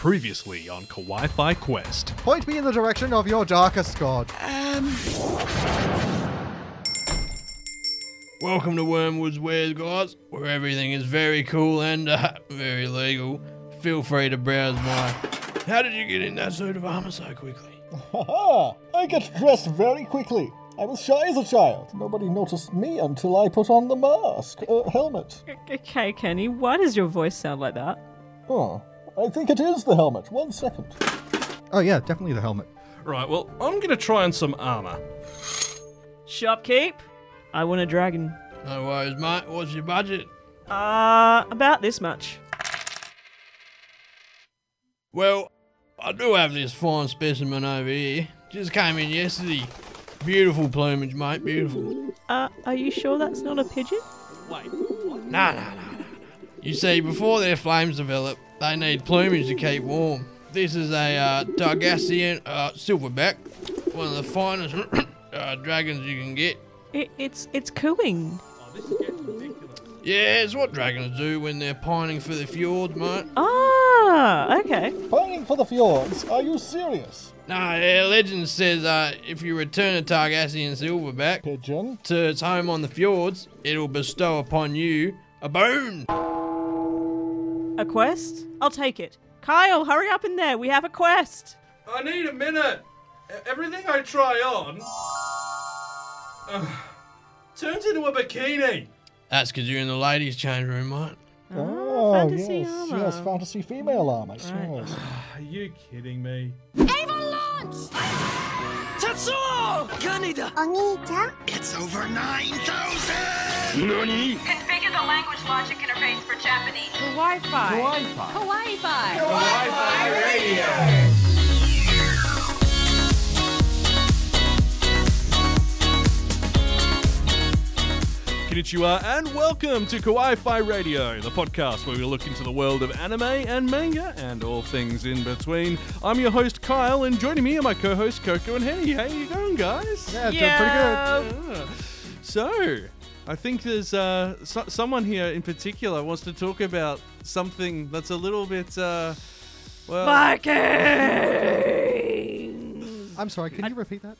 Previously on Kawaii Fi Quest. Point me in the direction of your darkest god. Um. Welcome to Wormwood's Wares, guys, where everything is very cool and uh, very legal. Feel free to browse my. How did you get in that suit of armor so quickly? Haha! I get dressed very quickly. I was shy as a child. Nobody noticed me until I put on the mask, uh, helmet. Okay, Kenny, why does your voice sound like that? Oh, I think it is the helmet. One second. Oh yeah, definitely the helmet. Right, well, I'm going to try on some armor. Shopkeep, I want a dragon. No worries, mate. What's your budget? Uh, about this much. Well, I do have this fine specimen over here. Just came in yesterday. Beautiful plumage, mate. Beautiful. Uh, are you sure that's not a pigeon? Wait. No, no, no, no, no. You see, before their flames develop, they need plumage to keep warm. This is a uh, Targassian uh, silverback, one of the finest uh, dragons you can get. It, it's it's cooing. Oh, this is getting ridiculous. Yeah, it's what dragons do when they're pining for the fjords, mate. Ah, okay. Pining for the fjords. Are you serious? No, yeah, legend says uh, if you return a Targassian silverback Pigeon? to its home on the fjords, it'll bestow upon you a bone. A quest? I'll take it. Kyle, hurry up in there. We have a quest. I need a minute. Everything I try on uh, turns into a bikini. That's because you're in the ladies' change room, mate. Oh, fantasy yes, armor. yes, fantasy female armor. Right. Yes. Are you kidding me? お兄 Tetsuo! Onita? It's over 9,000! Nani? Configure the language logic interface for Japanese. Hawaii Fi. Hawaii Fi. Hawaii Fi. Hawaii Fi Radio! Konnichiwa, and welcome to Kawaii Fi Radio, the podcast where we look into the world of anime and manga and all things in between. I'm your host, Kyle, and joining me are my co hosts, Coco and Henny. How are you going, guys? Yeah, doing pretty good. Yeah. So, I think there's uh, so- someone here in particular wants to talk about something that's a little bit, uh, well, Vikings. I'm sorry, can you repeat that?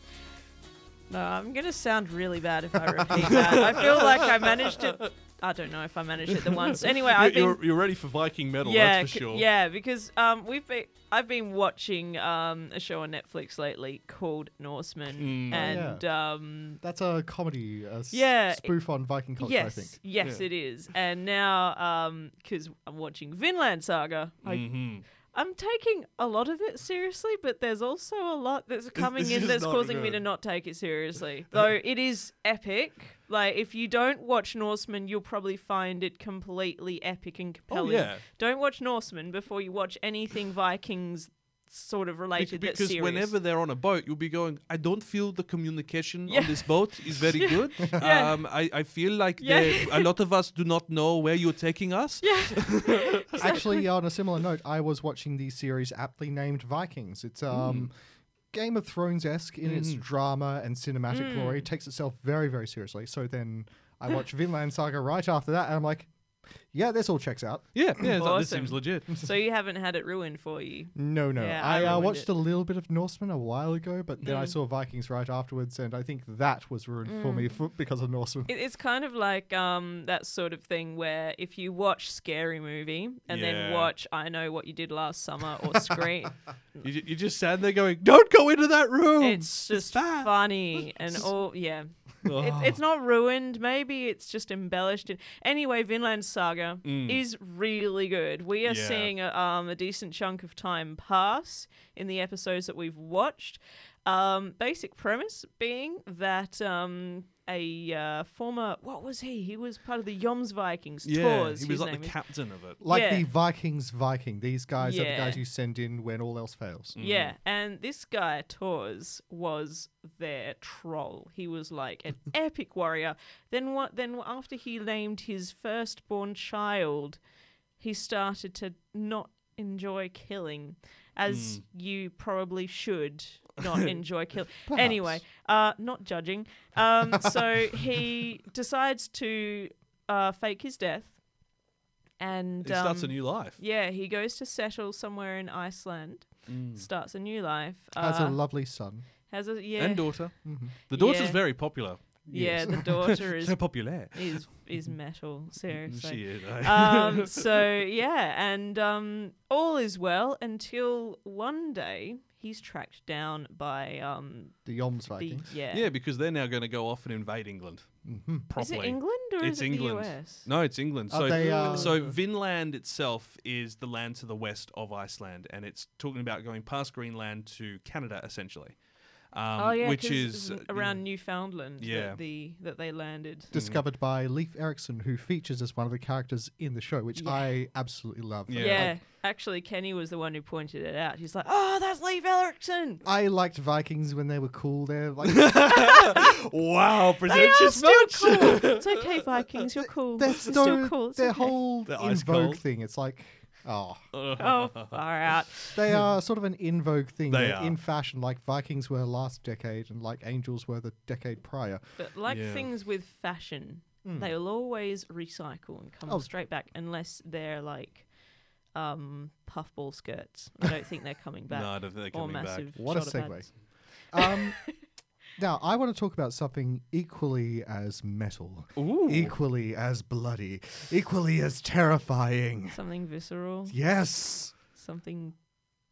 No, I'm gonna sound really bad if I repeat that. I feel like I managed it. I don't know if I managed it the once. Anyway, I've been. you're, you're ready for Viking metal, yeah, that's for sure. yeah, because um, we've been I've been watching um a show on Netflix lately called Norseman, Mm. Oh, and um That's a comedy, a s- Yeah, spoof on Viking culture, yes, I think. yes, Yeah. it is. And now um because I'm watching Vinland Saga, I, Mhm. I'm taking a lot of it seriously, but there's also a lot that's coming this in that's causing me to not take it seriously. Though it is epic. Like if you don't watch Norseman, you'll probably find it completely epic and compelling. Oh, yeah. Don't watch Norseman before you watch anything Vikings sort of Bec- related that's because whenever they're on a boat, you'll be going, I don't feel the communication Yeah. on this boat is very good. Yeah. Um, I, I feel like Yeah. a lot of us do not know where you're taking us. yeah. Actually, on a similar note, I was watching the series aptly named Vikings. It's um, Game of Thrones esque in its drama and cinematic glory. It takes itself very, very seriously. So then I watch Vinland Saga right after that, and I'm like, yeah, this all checks out. Yeah, yeah, it's like, this Awesome. seems legit. so you haven't had it ruined for you. No, no. Yeah, I I uh, ruined watched it. a little bit of Norseman a while ago, but then I Mm. saw Vikings right afterwards, and I think that was ruined for me for, because of Norseman. It, it's kind of like um, that sort of thing where if you watch Scary Movie and then watch I Know What You Did Last Summer or Scream, You, ju- you just stand there going, don't go into that room. it's just bad." funny and all. Yeah. It's, it's not ruined. Maybe it's just embellished. Anyway, Vinland Saga is really good. We are Mm. Yeah. seeing a, um, a decent chunk of time pass in the episodes that we've watched. Um, basic premise being that um, a uh, former what was he? He was part of the Jomsvikings. yeah, Thors, he was like the is. captain of it. Like Yeah. the Vikings Viking. These guys are the guys you send in when all else fails. Yeah, and this guy Thors was their troll. He was like an epic warrior. Then what? Then after he named his firstborn child, he started to not enjoy killing, as you probably should not enjoy killing. Anyway, uh, not judging. Um, so he decides to uh, fake his death and He starts a um, new life. Yeah, he goes to settle somewhere in Iceland, Mm. starts a new life. Has uh, a lovely son. has a yeah, And daughter. Mhm. The daughter's Yeah. very popular. yeah. The daughter is So popular. is is metal. Seriously. She is. um, so yeah, and um, all is well until one day he's tracked down by um, The Yoms the Vikings. yeah. yeah, because they're now going to go off and invade England hmm properly. Is it England or It's is it England. the US? No, it's England. Are So, they, uh, so Vinland itself is the land to the west of Iceland, and it's talking about going past Greenland to Canada, essentially. Um, oh yeah, which 'cause is it's uh, around Newfoundland. Yeah. that the that they landed. Discovered by Leif Erikson, who features as one of the characters in the show, which Yeah. I absolutely love. Yeah. Yeah. actually, Kenny was the one who pointed it out. He's like, "Oh, that's Leif Erikson." I liked Vikings when they were cool. They're like wow, They are pretentious still much. cool. It's okay, Vikings. You're cool. they're You're so, still cool. It's their okay. whole They're in ice vogue cold. thing. It's like oh, Oh, far out. they are sort of an in vogue thing. They They're are. in fashion, like Vikings were last decade, and like Angels were the decade prior. But like Yeah. things with fashion, Mm. they will always recycle and come Oh. straight back unless they're like um, puffball skirts. I don't think they're coming back. No, I don't think they're or coming back. massive What a shoulder segue. pads. Um, now, I want to talk about something equally as metal, Ooh. equally as bloody, equally as terrifying. Something visceral, Yes. something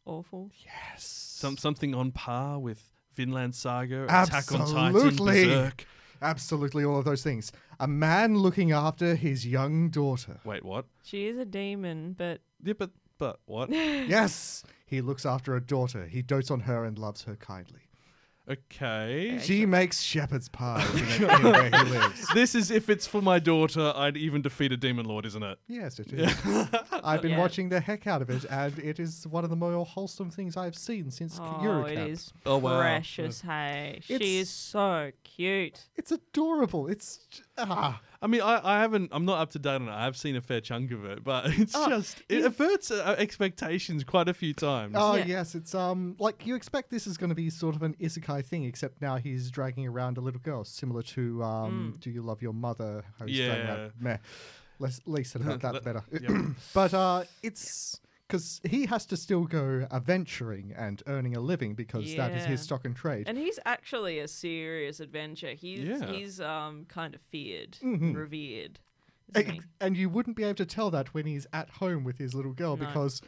awful. Yes. Some, something on par with Vinland Saga, Attack on Titan, Absolutely. Berserk. Absolutely, all of those things. A man looking after his young daughter. Wait, what? She is a demon, but Yeah, but but what? Yes, he looks after a daughter. He dotes on her and loves her kindly. Okay. She makes shepherd's pie in, in where he lives. This is if it's for my daughter, I'd even defeat a demon lord, isn't it? Yes, it is. I've been Yeah. watching the heck out of it, and it is one of the more wholesome things I've seen since oh, Yuru Camp. it is Oh, wow. precious. Hey, she It's- is so cute. It's adorable. It's j- ah. I mean, I, I haven't, I'm not up to date on it. I've seen a fair chunk of it, but it's Oh, just, it you- averts uh, expectations quite a few times. Oh Yeah. yes, it's um like you expect this is going to be sort of an isekai thing, except now he's dragging around a little girl, similar to um Mm. Do You Love Your Mother? How he's dragging Yeah. around- Meh. Less least said about that, the better. Yep. but uh, it's because he has to still go adventuring and earning a living because that is his stock and trade. And he's actually a serious adventure. He's Yeah. he's um kind of feared, Mhm. revered. A- isn't he? and you wouldn't be able to tell that when he's at home with his little girl No. because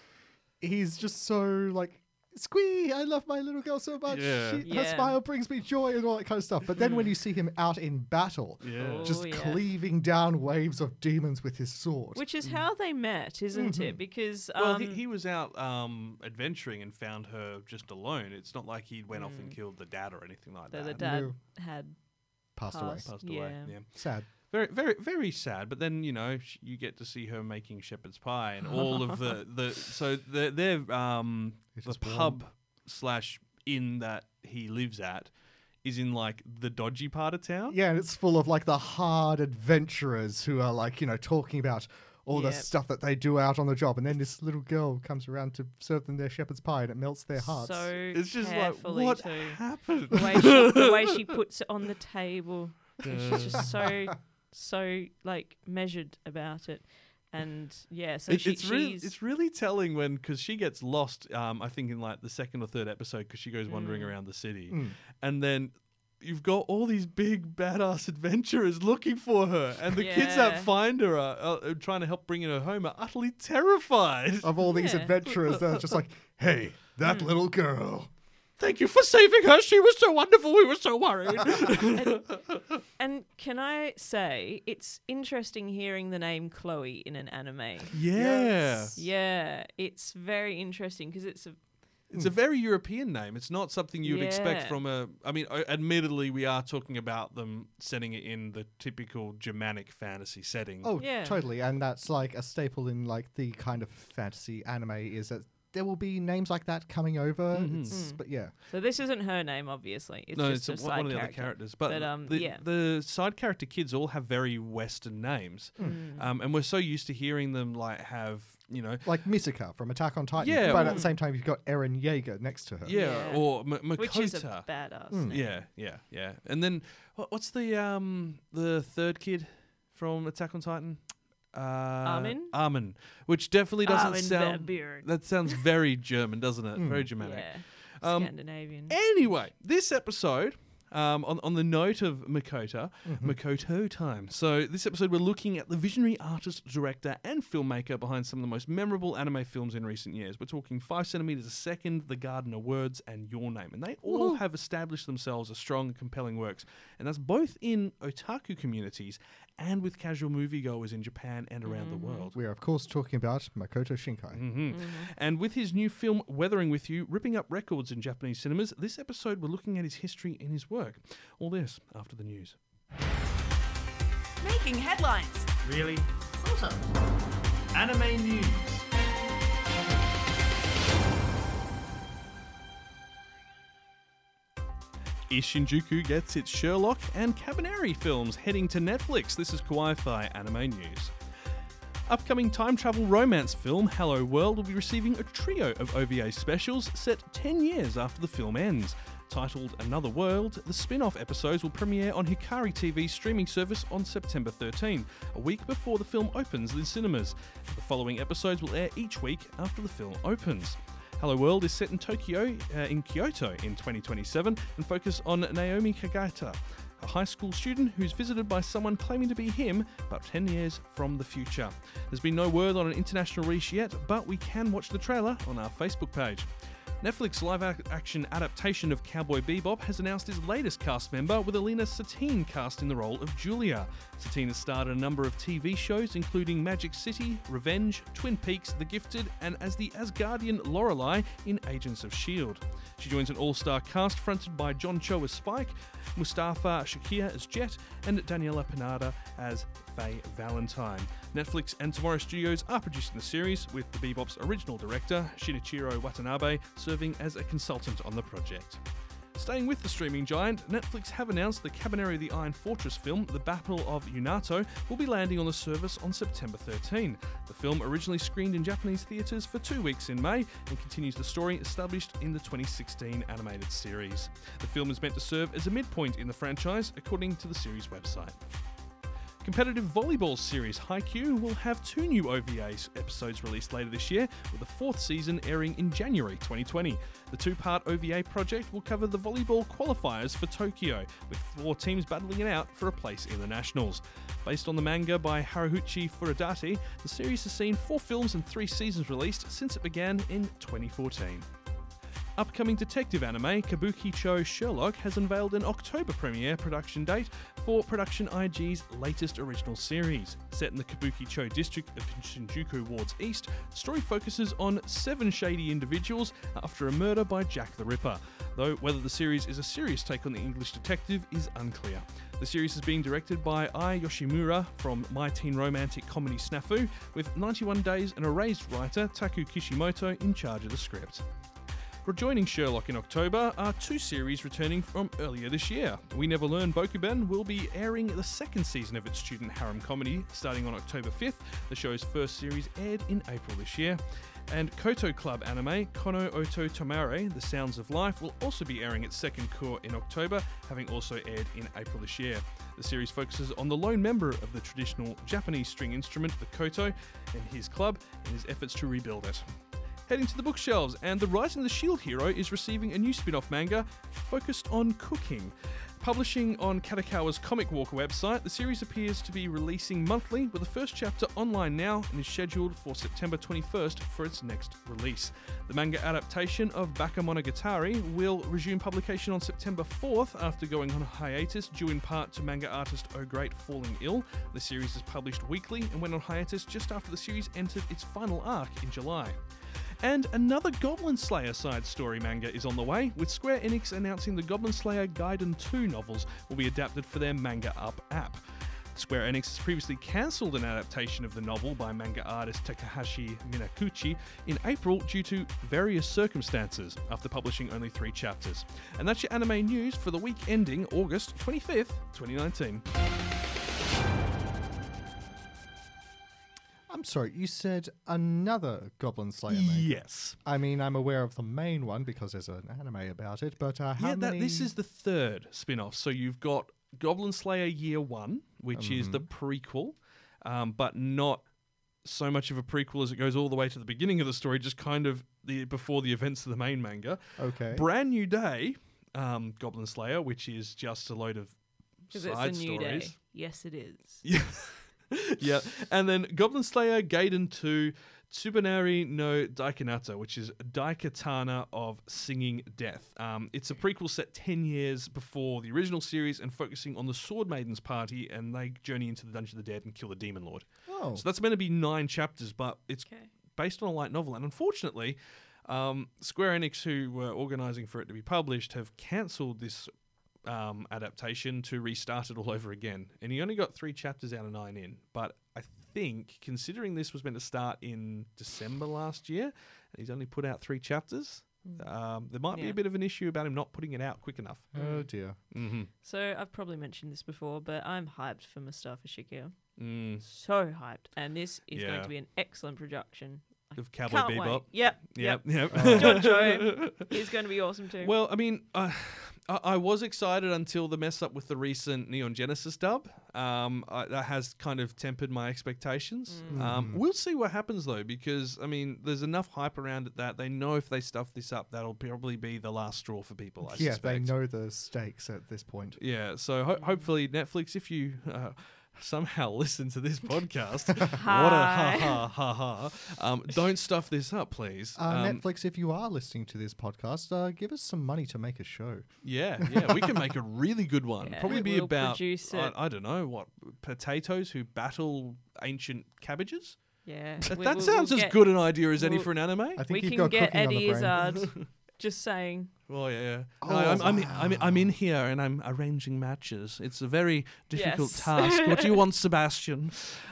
he's just so like squee i love my little girl so much Yeah. she, her Yeah. smile brings me joy and all that kind of stuff but then when you see him out in battle yeah. just Oh, yeah. cleaving down waves of demons with his sword Which is how they met, isn't Mm-hmm. it? Because um, Well, he, he was out um, adventuring and found her just alone. It's not like he went off and killed the dad or anything like the, that. the dad No. had passed away passed. Passed away. Yeah. Yeah. sad Very, very, very sad. But then you know sh- you get to see her making shepherd's pie and all of the the so the their um It the is warm. pub slash inn that he lives at is in like the dodgy part of town. yeah and it's full of like the hard adventurers who are like you know talking about all the Yep. stuff that they do out on the job and then this little girl comes around to serve them their shepherd's pie and it melts their hearts So It's just like carefully what too. happened. The way, she, the way she puts it on the table, and she's just so so like measured about it, and yeah. So It- she, it's really she's it's really telling when because she gets lost. Um, I think in like the second or third episode because she goes wandering Mm. around the city, Mm. and then you've got all these big badass adventurers looking for her, and the kids that find her are, are trying to help bring her home are utterly terrified. of all these Yeah. adventurers they're just like hey that little girl Thank you for saving her. She was so wonderful. We were so worried. and can I say it's interesting hearing the name Chloe in an anime. yeah, Yeah, it's very interesting because it's a it's a very European name. It's not something you'd expect from a. I mean, uh, admittedly, we are talking about them setting it in the typical Germanic fantasy setting. Oh, Yeah. totally. And that's like a staple in like the kind of fantasy anime is that there will be names like that coming over. Mhm. It's, But yeah, so this isn't her name obviously. It's no, just it's a a, side one of the other characters. But, But, um, the, yeah. the side character kids all have very Western names, Mm. um, and we're so used to hearing them like have you know, like Misaka from Attack on Titan. Yeah, But well- at the same time, you've got Eren Yeager next to her. yeah, Yeah. or M- Makoto. Which is a badass Mm. name. yeah, yeah, yeah. And then what's the um the third kid from Attack on Titan? Uh, Armin? Armin, which definitely doesn't Armin sound. Verbeeren. That sounds very German, doesn't it? Very Germanic. Yeah. Um, Scandinavian. Anyway, this episode, um, on, on the note of Makoto, Mm-hmm. Makoto time. So, this episode, we're looking at the visionary artist, director, and filmmaker behind some of the most memorable anime films in recent years. We're talking Five Centimeters a Second, The Garden of Words, and Your Name. And they all have established themselves as strong compelling works. And that's both in otaku communities and with casual moviegoers in Japan and around the world. We are, of course, talking about Makoto Shinkai. Mhm. And with his new film Weathering with You ripping up records in Japanese cinemas, this episode we're looking at his history and his work. All this after the news. Making headlines. Really? Sort of. Anime news. Ishinjuku gets its Sherlock and Kabaneri films heading to Netflix. This is Kawaii Anime News. Upcoming time travel romance film Hello World will be receiving a trio of OVA specials set 10 years after the film ends. Titled Another World, the spin off episodes will premiere on Hikari TV's streaming service on September 13, a week before the film opens in cinemas. The following episodes will air each week after the film opens. Hello World is set in Tokyo, uh, in Kyoto in 2027, and focus on Naomi Kagata, a high school student who's visited by someone claiming to be him, but 10 years from the future. There's been no word on an international release yet, but we can watch the trailer on our Facebook page. Netflix live action adaptation of Cowboy Bebop has announced its latest cast member with Elena Satine cast in the role of Julia. Satine has starred in a number of TV shows including Magic City, Revenge, Twin Peaks, The Gifted, and as the Asgardian Lorelei in Agents of S.H.I.E.L.D. She joins an all star cast fronted by John Cho as Spike, Mustafa Shakir as Jet, and Daniela Pineda as Faye Valentine. Netflix and Tomorrow Studios are producing the series, with the Bebop's original director, Shinichiro Watanabe, serving as a consultant on the project. Staying with the streaming giant, Netflix have announced the Kabaneri of the Iron Fortress film, The Battle of Unato, will be landing on the service on September 13. The film originally screened in Japanese theatres for two weeks in May and continues the story established in the 2016 animated series. The film is meant to serve as a midpoint in the franchise, according to the series website. Competitive volleyball series Haikyuu will have two new OVA episodes released later this year, with the fourth season airing in January 2020. The two part OVA project will cover the volleyball qualifiers for Tokyo, with four teams battling it out for a place in the Nationals. Based on the manga by Haruichi Furudate, the series has seen four films and three seasons released since it began in 2014. Upcoming detective anime Kabuki Cho Sherlock has unveiled an October premiere production date for Production IG's latest original series. Set in the Kabuki Cho district of Shinjuku Wards East, the story focuses on seven shady individuals after a murder by Jack the Ripper, though whether the series is a serious take on the English detective is unclear. The series is being directed by Ai Yoshimura from My Teen Romantic Comedy Snafu, with 91 Days and Erased writer Taku Kishimoto in charge of the script. Rejoining Sherlock in October are two series returning from earlier this year. We Never Learn Bokuben will be airing the second season of its student harem comedy starting on October 5th. The show's first series aired in April this year. And Koto Club anime Kono Oto Tomare, The Sounds of Life, will also be airing its second cour in October, having also aired in April this year. The series focuses on the lone member of the traditional Japanese string instrument, the koto, and his club, and his efforts to rebuild it heading to the bookshelves, and The Rising of the Shield Hero is receiving a new spin off manga focused on cooking. Publishing on Kadokawa's Comic Walker website, the series appears to be releasing monthly, with the first chapter online now and is scheduled for September 21st for its next release. The manga adaptation of Bakemonogatari will resume publication on September 4th after going on hiatus due in part to manga artist O Great falling ill. The series is published weekly and went on hiatus just after the series entered its final arc in July. And another Goblin Slayer side story manga is on the way, with Square Enix announcing the Goblin Slayer Gaiden 2 novels will be adapted for their Manga Up app. Square Enix has previously cancelled an adaptation of the novel by manga artist Takahashi Minakuchi in April due to various circumstances after publishing only three chapters. And that's your anime news for the week ending August 25th, 2019. I'm sorry, you said another Goblin Slayer manga. Yes. I mean, I'm aware of the main one because there's an anime about it, but uh, how yeah, that, many... this is the third spin off. So you've got Goblin Slayer Year One, which is the prequel. um, but not so much of a prequel as it goes all the way to the beginning of the story, just kind of the before the events of the main manga. Okay. Brand New Day, um, Goblin Slayer, which is just a load of side it's a new stories. day. Yes, it is. Yeah. yeah. And then Goblin Slayer Gaiden 2 Tsubanari no Daikatana, which is Daikatana of Singing Death. Um, it's a prequel set 10 years before the original series and focusing on the Sword Maidens party and they journey into the Dungeon of the Dead and kill the Demon Lord. Oh. So that's meant to be nine chapters, but it's Okay. based on a light novel. And unfortunately, um, Square Enix, who were organising for it to be published, have cancelled this um, adaptation to restart it all over again. And he only got three chapters out of nine in. But I think, considering this was meant to start in December last year, and he's only put out three chapters, um, there might be a bit of an issue about him not putting it out quick enough. Oh dear. Mm-hmm. So I've probably mentioned this before, but I'm hyped for Mustafa Shakir. Mm. So hyped, and this is going to be an excellent production. Of Cowboy Can't Bebop. wait. Yep. Yep. Yep. Yep. John Cho is going to be awesome too. Well, I mean, uh, I, I was excited until the mess up with the recent Neon Genesis dub. Um, I, that has kind of tempered my expectations. Mm. Um, we'll see what happens though, because I mean, there's enough hype around it that they know if they stuff this up, that'll probably be the last straw for people. I yeah, suspect. they know the stakes at this point. Yeah, so ho- hopefully Netflix, if you uh, somehow listen to this podcast, what a ha ha ha ha, um, don't stuff this up, please. Uh, Um, Netflix, if you are listening to this podcast, uh, give us some money to make a show. Yeah, yeah, we can make a really good one. Yeah, Probably we be will about produce I, it. I don't know what potatoes who battle ancient cabbages. yeah, That, we- that we'll- sounds we'll as get- good an idea as any we'll- for an anime. I think We you've can got get cooking on Eddie. Izzard. Just saying. Oh yeah, yeah. Oh, No, I'm, I'm, wow. I'm, I'm in here and I'm arranging matches. It's a very difficult Yes. task. What do you want, Sebastian?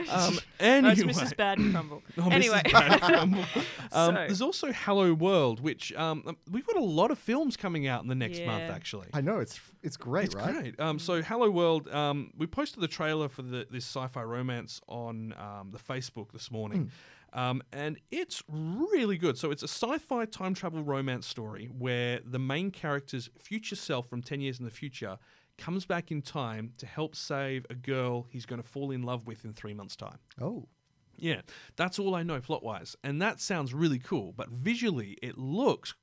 Um, No, anyway. it's Mrs. Bad Crumble. Oh, Mrs. anyway, Bad Crumble. um, So- there's also Hello World, which um, um, we've got a lot of films coming out in the next month. Actually, I know it's it's great, It's right? great. Um, so Hello World, um, we posted the trailer for the, this sci-fi romance on um, the Facebook this morning. Um, and it's really good. So it's a sci-fi time travel romance story where the main character's future self from 10 years in the future comes back in time to help save a girl he's going to fall in love with in three months' time. Oh, Yeah, that's all I know plot-wise. And that sounds really cool. But visually, it looks...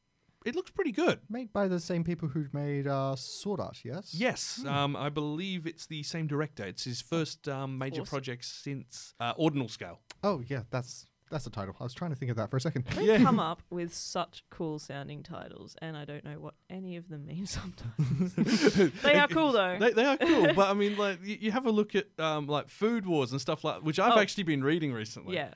It looks pretty good. made by the same people who've made uh, Sword Art, yes? Yes, um, I believe it's the same director. It's his first um, major Awesome. project since uh, Ordinal Scale. Oh, yeah, that's that's the title. I was trying to think of that for a second. they come up with such cool sounding titles, and I don't know what any of them mean sometimes. they are cool though. They, they are cool, but I mean, like you, you have a look at um, like Food Wars and stuff like, which I've Oh. actually been reading recently. yeah.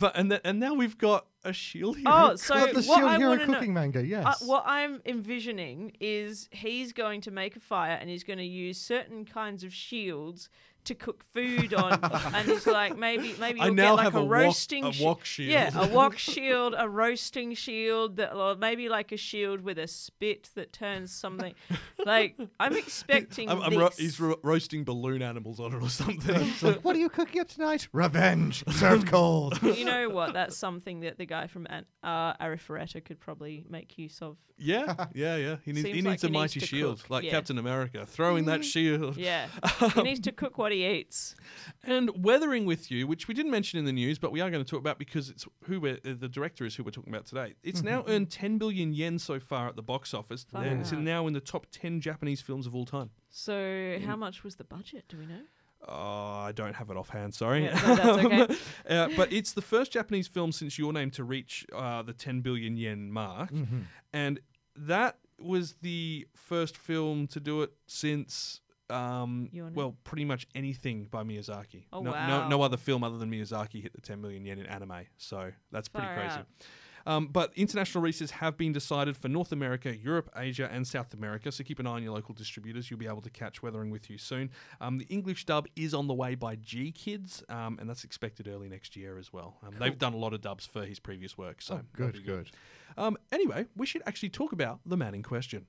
But and th- and now we've got a Shield Hero. Oh, so Not the what Shield I Hero want to know, cooking manga, yes. Uh, what I'm envisioning is he's going to make a fire and he's going to use certain kinds of shields to cook food on, and he's like maybe maybe you'll now get like have a, a wok- roasting a wok shield. Yeah, a wok shield, a roasting shield, that or maybe like a shield with a spit that turns something. like I'm expecting I'm, I'm ro- he's ro- roasting balloon animals on it or something. Like, what are you cooking up tonight? Revenge, served cold. you know what? That's something that the guy from An- uh, Arifureta could probably make use of. yeah, yeah, yeah. He needs he needs like a he mighty to shield, cook, like yeah. Captain America, throwing that shield. Yeah, he needs to cook what he eats. And Weathering with You, which we didn't mention in the news, but we are going to talk about because it's who we're, uh, the director is who we're talking about today. It's now earned 10 billion yen so far at the box office, Far and it's out. now in the top 10 Japanese films of all time. So, how much was the budget? Do we know? Oh, I don't have it offhand, sorry. Yeah, no, that's okay. uh, but it's the first Japanese film since Your Name to reach uh, the 10 billion yen mark. Mm-hmm. And that was the first film to do it since. Um, Your Name? well, pretty much anything by Miyazaki. Oh, no, wow. no, no other film other than Miyazaki hit the 10 million yen in anime. So that's pretty Far crazy. Um, but international releases have been decided for North America, Europe, Asia, and South America. So keep an eye on your local distributors. You'll be able to catch Weathering with you soon. Um, the English dub is on the way by GKIDS, um, and that's expected early next year as well. Um, They've done a lot of dubs for his previous work. So Oh, that'll good, good. Um, anyway, we should actually talk about the man in question.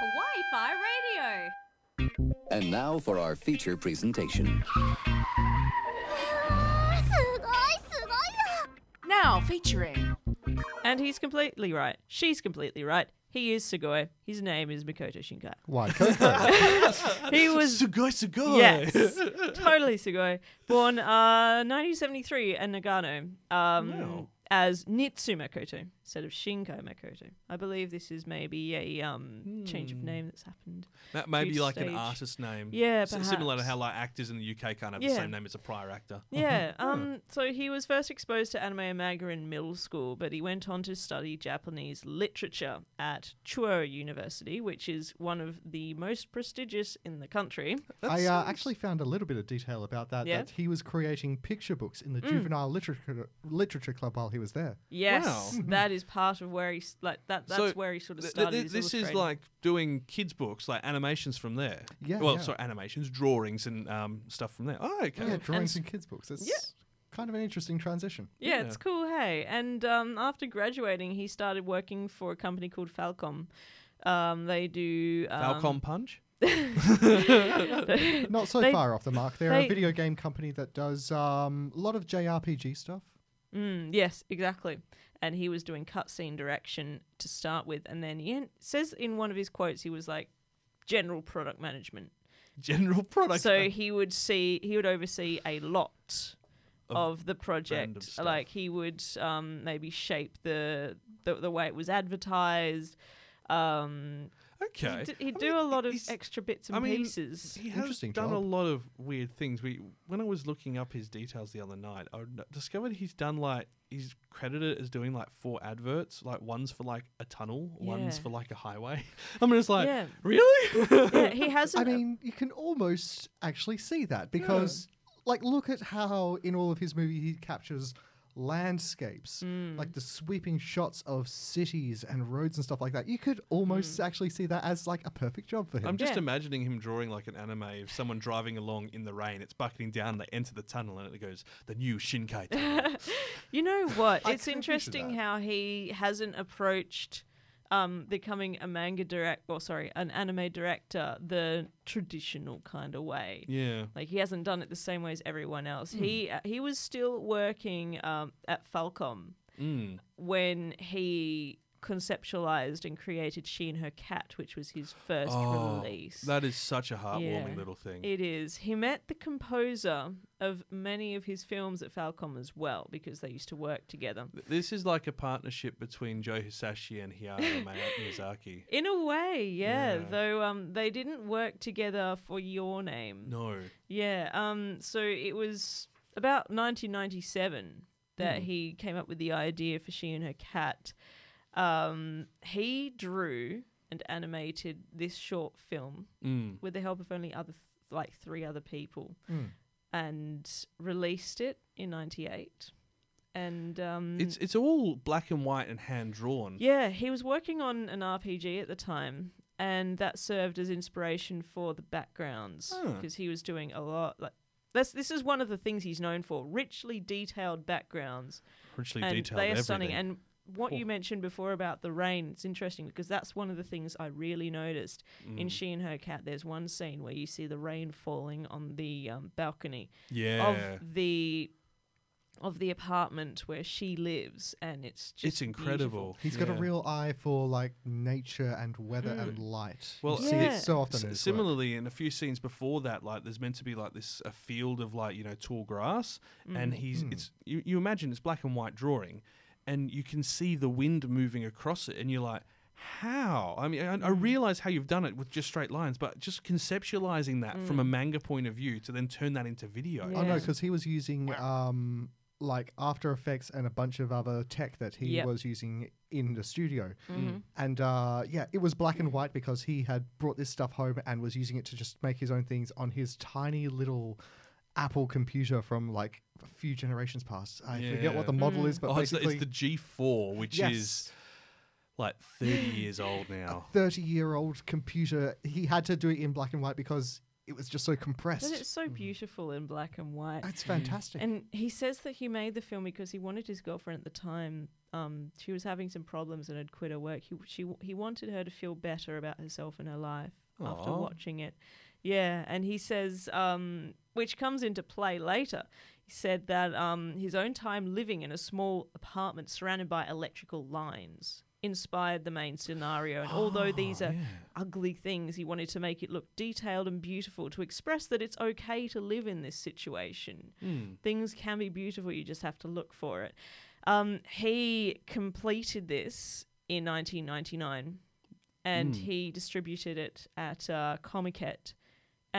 Kawaii Fi Radio. And now for our feature presentation. Now featuring And he's completely right. She's completely right. He is Sugoi. His name is Makoto Shinkai. Why? Coco. He was Sugoi Sugoi. Yes, totally Sugoi. Born uh, 1973 in Nagano um, Wow. As Niitsu Makoto instead of Shinkai Makoto. I believe this is maybe a um, change of name that's happened. That may due be to like an artist name. Yeah, S- Similar to how like actors in the UK can't have the same name as a prior actor. Yeah. Um. So he was first exposed to anime and manga in middle school, but he went on to study Japanese literature at Chuo University, which is one of the most prestigious in the country. I uh, actually found a little bit of detail about that. Yeah? That he was creating picture books in the Mm. juvenile literature literature club while he was there. Yes, Wow. that is part of where he s- like that. That's So where he sort of th- started. th- his this is illustrating. like doing kids' books, like animations from there. Yeah, Well, yeah. sorry, animations, drawings, and um, stuff from there. Oh, okay. Yeah, drawings s- and kids books. It's Yeah. kind of an interesting transition. Yeah, Yeah. it's cool. Hey, and um, after graduating, he started working for a company called Falcom. Um, they do um, Falcon Punch. Not so They- far off the mark. They're they- a video game company that does um, a lot of JRPG stuff. Mm, yes, exactly. And he was doing cutscene direction to start with, and then he en- says in one of his quotes he was like general product management. General product. so man- he would see he would oversee a lot Of of, the project. Like he would um, maybe shape the, the the way it was advertised. Um, okay. He'd, he'd do mean, a lot of extra bits and I mean, pieces. He has Interesting done a lot of weird things. We when I was looking up his details the other night, I discovered he's done like he's credited as doing like four adverts. Like one's for like a tunnel, one's for like a highway. I'm just like, Yeah. really? yeah, he has. I mean, you can almost actually see that because, like, look at how in all of his movies he captures landscapes, Mm. like the sweeping shots of cities and roads and stuff like that. You could almost actually see that as like a perfect job for him. I'm just Yeah. imagining him drawing like an anime of someone driving along in the rain. It's bucketing down. And They enter the tunnel and it goes the new Shinkai tunnel. You know what? It's interesting how he hasn't approached um, becoming a manga direct, or sorry, an anime director the traditional kind of way. yeah. Like he hasn't done it the same way as everyone else. Hmm. He uh, he was still working um, at Falcom Mm. when he conceptualized and created She and Her Cat, which was his first Oh, release. That is such a heartwarming Yeah. little thing. It is. He met the composer of many of his films at Falcom as well because they used to work together. This is like a partnership between Joe Hisaishi and Hayao Miyazaki. In a way, yeah. Yeah. Though um, they didn't work together for Your Name. No. Yeah. Um. So it was about 1997 that he came up with the idea for She and Her Cat. Um. He drew and animated this short film Mm. with the help of only other th- like three other people, Mm. and released it in '98. And um, It's it's all black and white and hand drawn. yeah, he was working on an RPG at the time, and that served as inspiration for the backgrounds because he was doing a lot. Like that's this is one of the things he's known for: richly detailed backgrounds, Richly and detailed they are everything. stunning. And what Cool. you mentioned before about the rain, it's interesting because that's one of the things I really noticed in Mm. She and Her Cat. There's one scene where you see the rain falling on the um, balcony yeah. of the of the apartment where she lives, and it's just it's beautiful. incredible. He's got a real eye for like nature and weather Mm. and light. Well, you see Yeah. it so often. S- in his work. similarly, in a few scenes before that, like there's meant to be like this a field of like you know tall grass, and Mm. he's Mm. it's you, you imagine it's black and white drawing, and you can see the wind moving across it, and you're like, how? I mean, I, I Mm. realize how you've done it with just straight lines, but just conceptualizing that from a manga point of view to then turn that into video. Mm. Yeah. Oh no, because he was using um like After Effects and a bunch of other tech that he Yep. was using in the studio. Mhm. And uh, yeah, it was black and white because he had brought this stuff home and was using it to just make his own things on his tiny little Apple computer from like a few generations past. I forget what the model Mm. is, but oh, it's the, basically it's the G4, which yes, is like 30 years old now. A 30 year old computer. He had to do it in black and white because it was just so compressed. But it's so beautiful in black and white. It's fantastic. And he says that he made the film because he wanted his girlfriend at the time. Um, she was having some problems and had quit her work. He she he wanted her to feel better about herself and her life after watching it. Yeah, and he says, um, which comes into play later. He said that um, his own time living in a small apartment surrounded by electrical lines inspired the main scenario. And although these Oh, are yeah. ugly things, he wanted to make it look detailed and beautiful to express that it's okay to live in this situation. Mm. Things can be beautiful, you just have to look for it. Um, he completed this in 1999 and Mm. he distributed it at uh, Comiket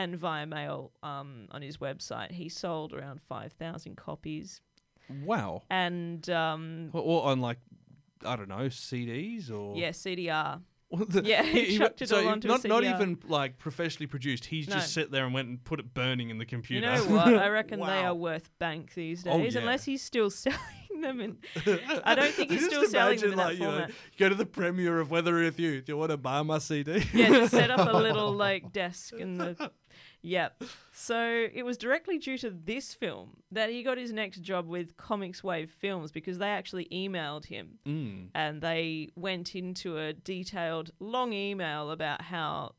and via mail um, on his website. He sold around 5,000 copies. Wow. And um, Or, or on like, I don't know, CDs or yeah, CDR. Well, the- Yeah, he chucked it so all onto a not not even like professionally produced. He's No. just sat there and went and put it burning in the computer. You know what? I reckon they are worth bank these Oh, days, yeah. unless he's still selling them. In, I don't think he's still selling them in that like, know, format. go to the premiere of Weather With You. Do you want to buy my CD? yeah, just set up a little like desk in the. Yep. So it was directly due to this film that he got his next job with CoMix Wave Films because they actually emailed him Mm. and they went into a detailed, long email about how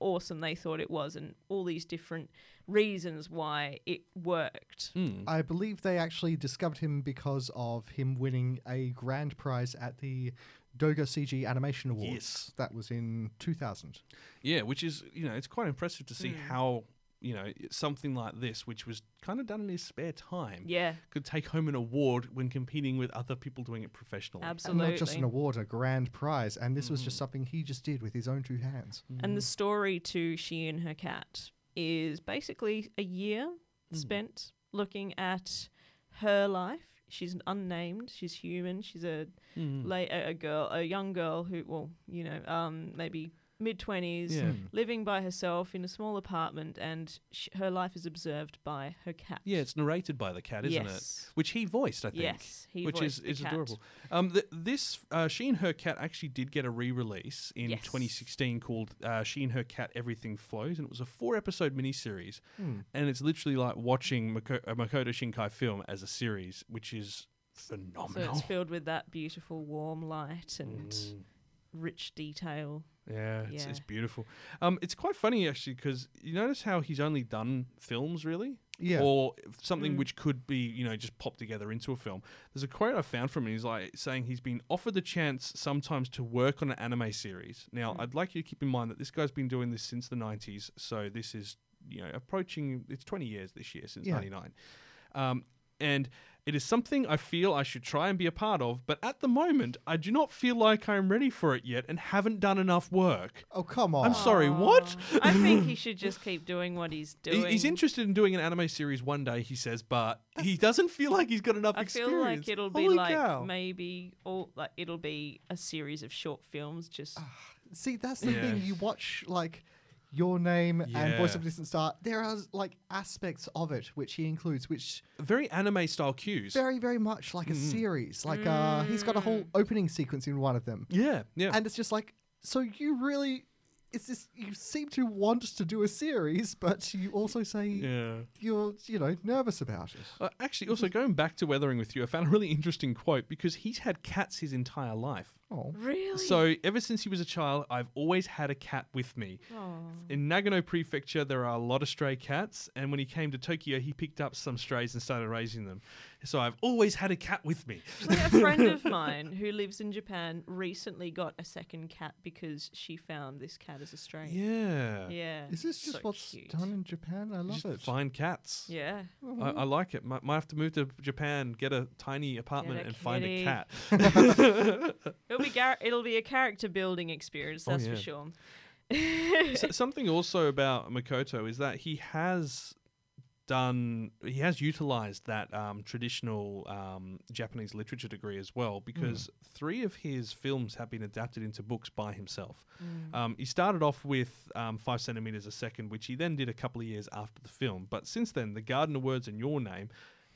awesome they thought it was and all these different reasons why it worked. Mm. I believe they actually discovered him because of him winning a grand prize at the Doga CG Animation Awards. Yes. That was in 2000. Yeah, which is you know it's quite impressive to see hmm. how you know something like this, which was kind of done in his spare time, Yeah, could take home an award when competing with other people doing it professionally. absolutely. And not just an award, a grand prize. And this was just mm-hmm. something he just did with his own two hands. Mm-hmm. And the story to She and Her Cat is basically a year mm. spent looking at her life. She's unnamed. She's human. She's a Mm. la- a, a girl, a young girl who, well, you know, um, maybe mid twenties, Yeah. living by herself in a small apartment, and sh- her life is observed by her cat. Yeah, it's narrated by the cat, isn't Yes. it? Which he voiced, I think. Yes, he which voiced is, the is cat. adorable. Um, th- this uh, She and Her Cat actually did get a re-release in Yes. 2016 called uh, She and Her Cat Everything Flows, and it was a four-episode miniseries, Hmm. and it's literally like watching Mako- a Makoto Shinkai film as a series, which is phenomenal. So phenomenal. it's filled with that beautiful warm light and Mm. Rich detail. Yeah, it's, it's beautiful. Um, it's quite funny actually because you notice how he's only done films really, Yeah. or something Mm. which could be you know just popped together into a film. There's a quote I found from him. He's like saying he's been offered the chance sometimes to work on an anime series. Now Mm. I'd like you to keep in mind that this guy's been doing this since the 90s, so this is you know approaching it's 20 years this year since Yeah. 99. Um, and it is something I feel I should try and be a part of, but at the moment, I do not feel like I'm ready for it yet and haven't done enough work. Oh, come on. I'm sorry, what? I think he should just keep doing what he's doing. He's interested in doing an anime series one day, he says, but he doesn't feel like he's got enough I experience. feel like it'll be Holy like cow. maybe all like it'll be a series of short films. Just ah, See, that's the Yeah. thing. You watch like your name and Voice of a Distant Star. There are like aspects of it which he includes, which Very anime style cues. very, very much like a Mm. series. Like uh, he's got a whole opening sequence in one of them, yeah, yeah. and it's just like, so you really, it's just you seem to want to do a series, but you also say yeah. you're, you know, nervous about it. Uh, actually, also going back to Weathering with You, I found a really interesting quote because he's had cats his entire life. Oh, really. So ever since he was a child, I've always had a cat with me. Aw. In Nagano Prefecture, there are a lot of stray cats, and when he came to Tokyo, he picked up some strays and started raising them. So I've always had a cat with me. Actually, a friend of mine who lives in Japan recently got a second cat because she found this cat as a stray. Yeah. Yeah. is this just so what's cute. done in Japan? I love Just it. find cats. Yeah. I, I like it. Might, might have to move to Japan, get a tiny apartment, a and find a cat. It'll be gar- it'll be a character building experience, Oh, that's yeah. for sure. S- something also about Makoto is that he has done he has utilized that um, traditional um, Japanese literature degree as well because three of his films have been adapted into books by himself. Um, he started off with um, Five Centimeters a Second, which he then did a couple of years after the film. But since then, The Garden of Words and Your Name,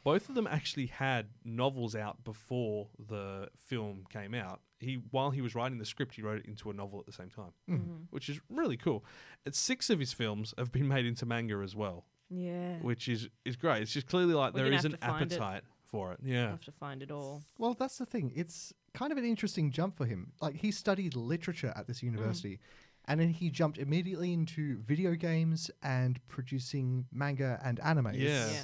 both of them actually had novels out before the film came out. He while he was writing the script, he wrote it into a novel at the same time, Mm-hmm. which is really cool. And six of his films have been made into manga as well, Yeah. which is is great. It's just clearly like We're there gonna is have an to find it. appetite for it. I Yeah. have to find it all. Well, that's the thing. It's kind of an interesting jump for him. Like he studied literature at this university, and then he jumped immediately into video games and producing manga and anime. Yeah. Yeah.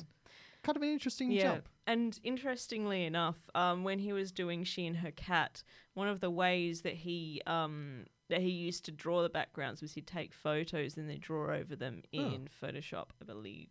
kind of an interesting yeah. jump. And interestingly enough, um, when he was doing She and Her Cat, one of the ways that he um, that he used to draw the backgrounds was he'd take photos and then draw over them in Photoshop, I believe.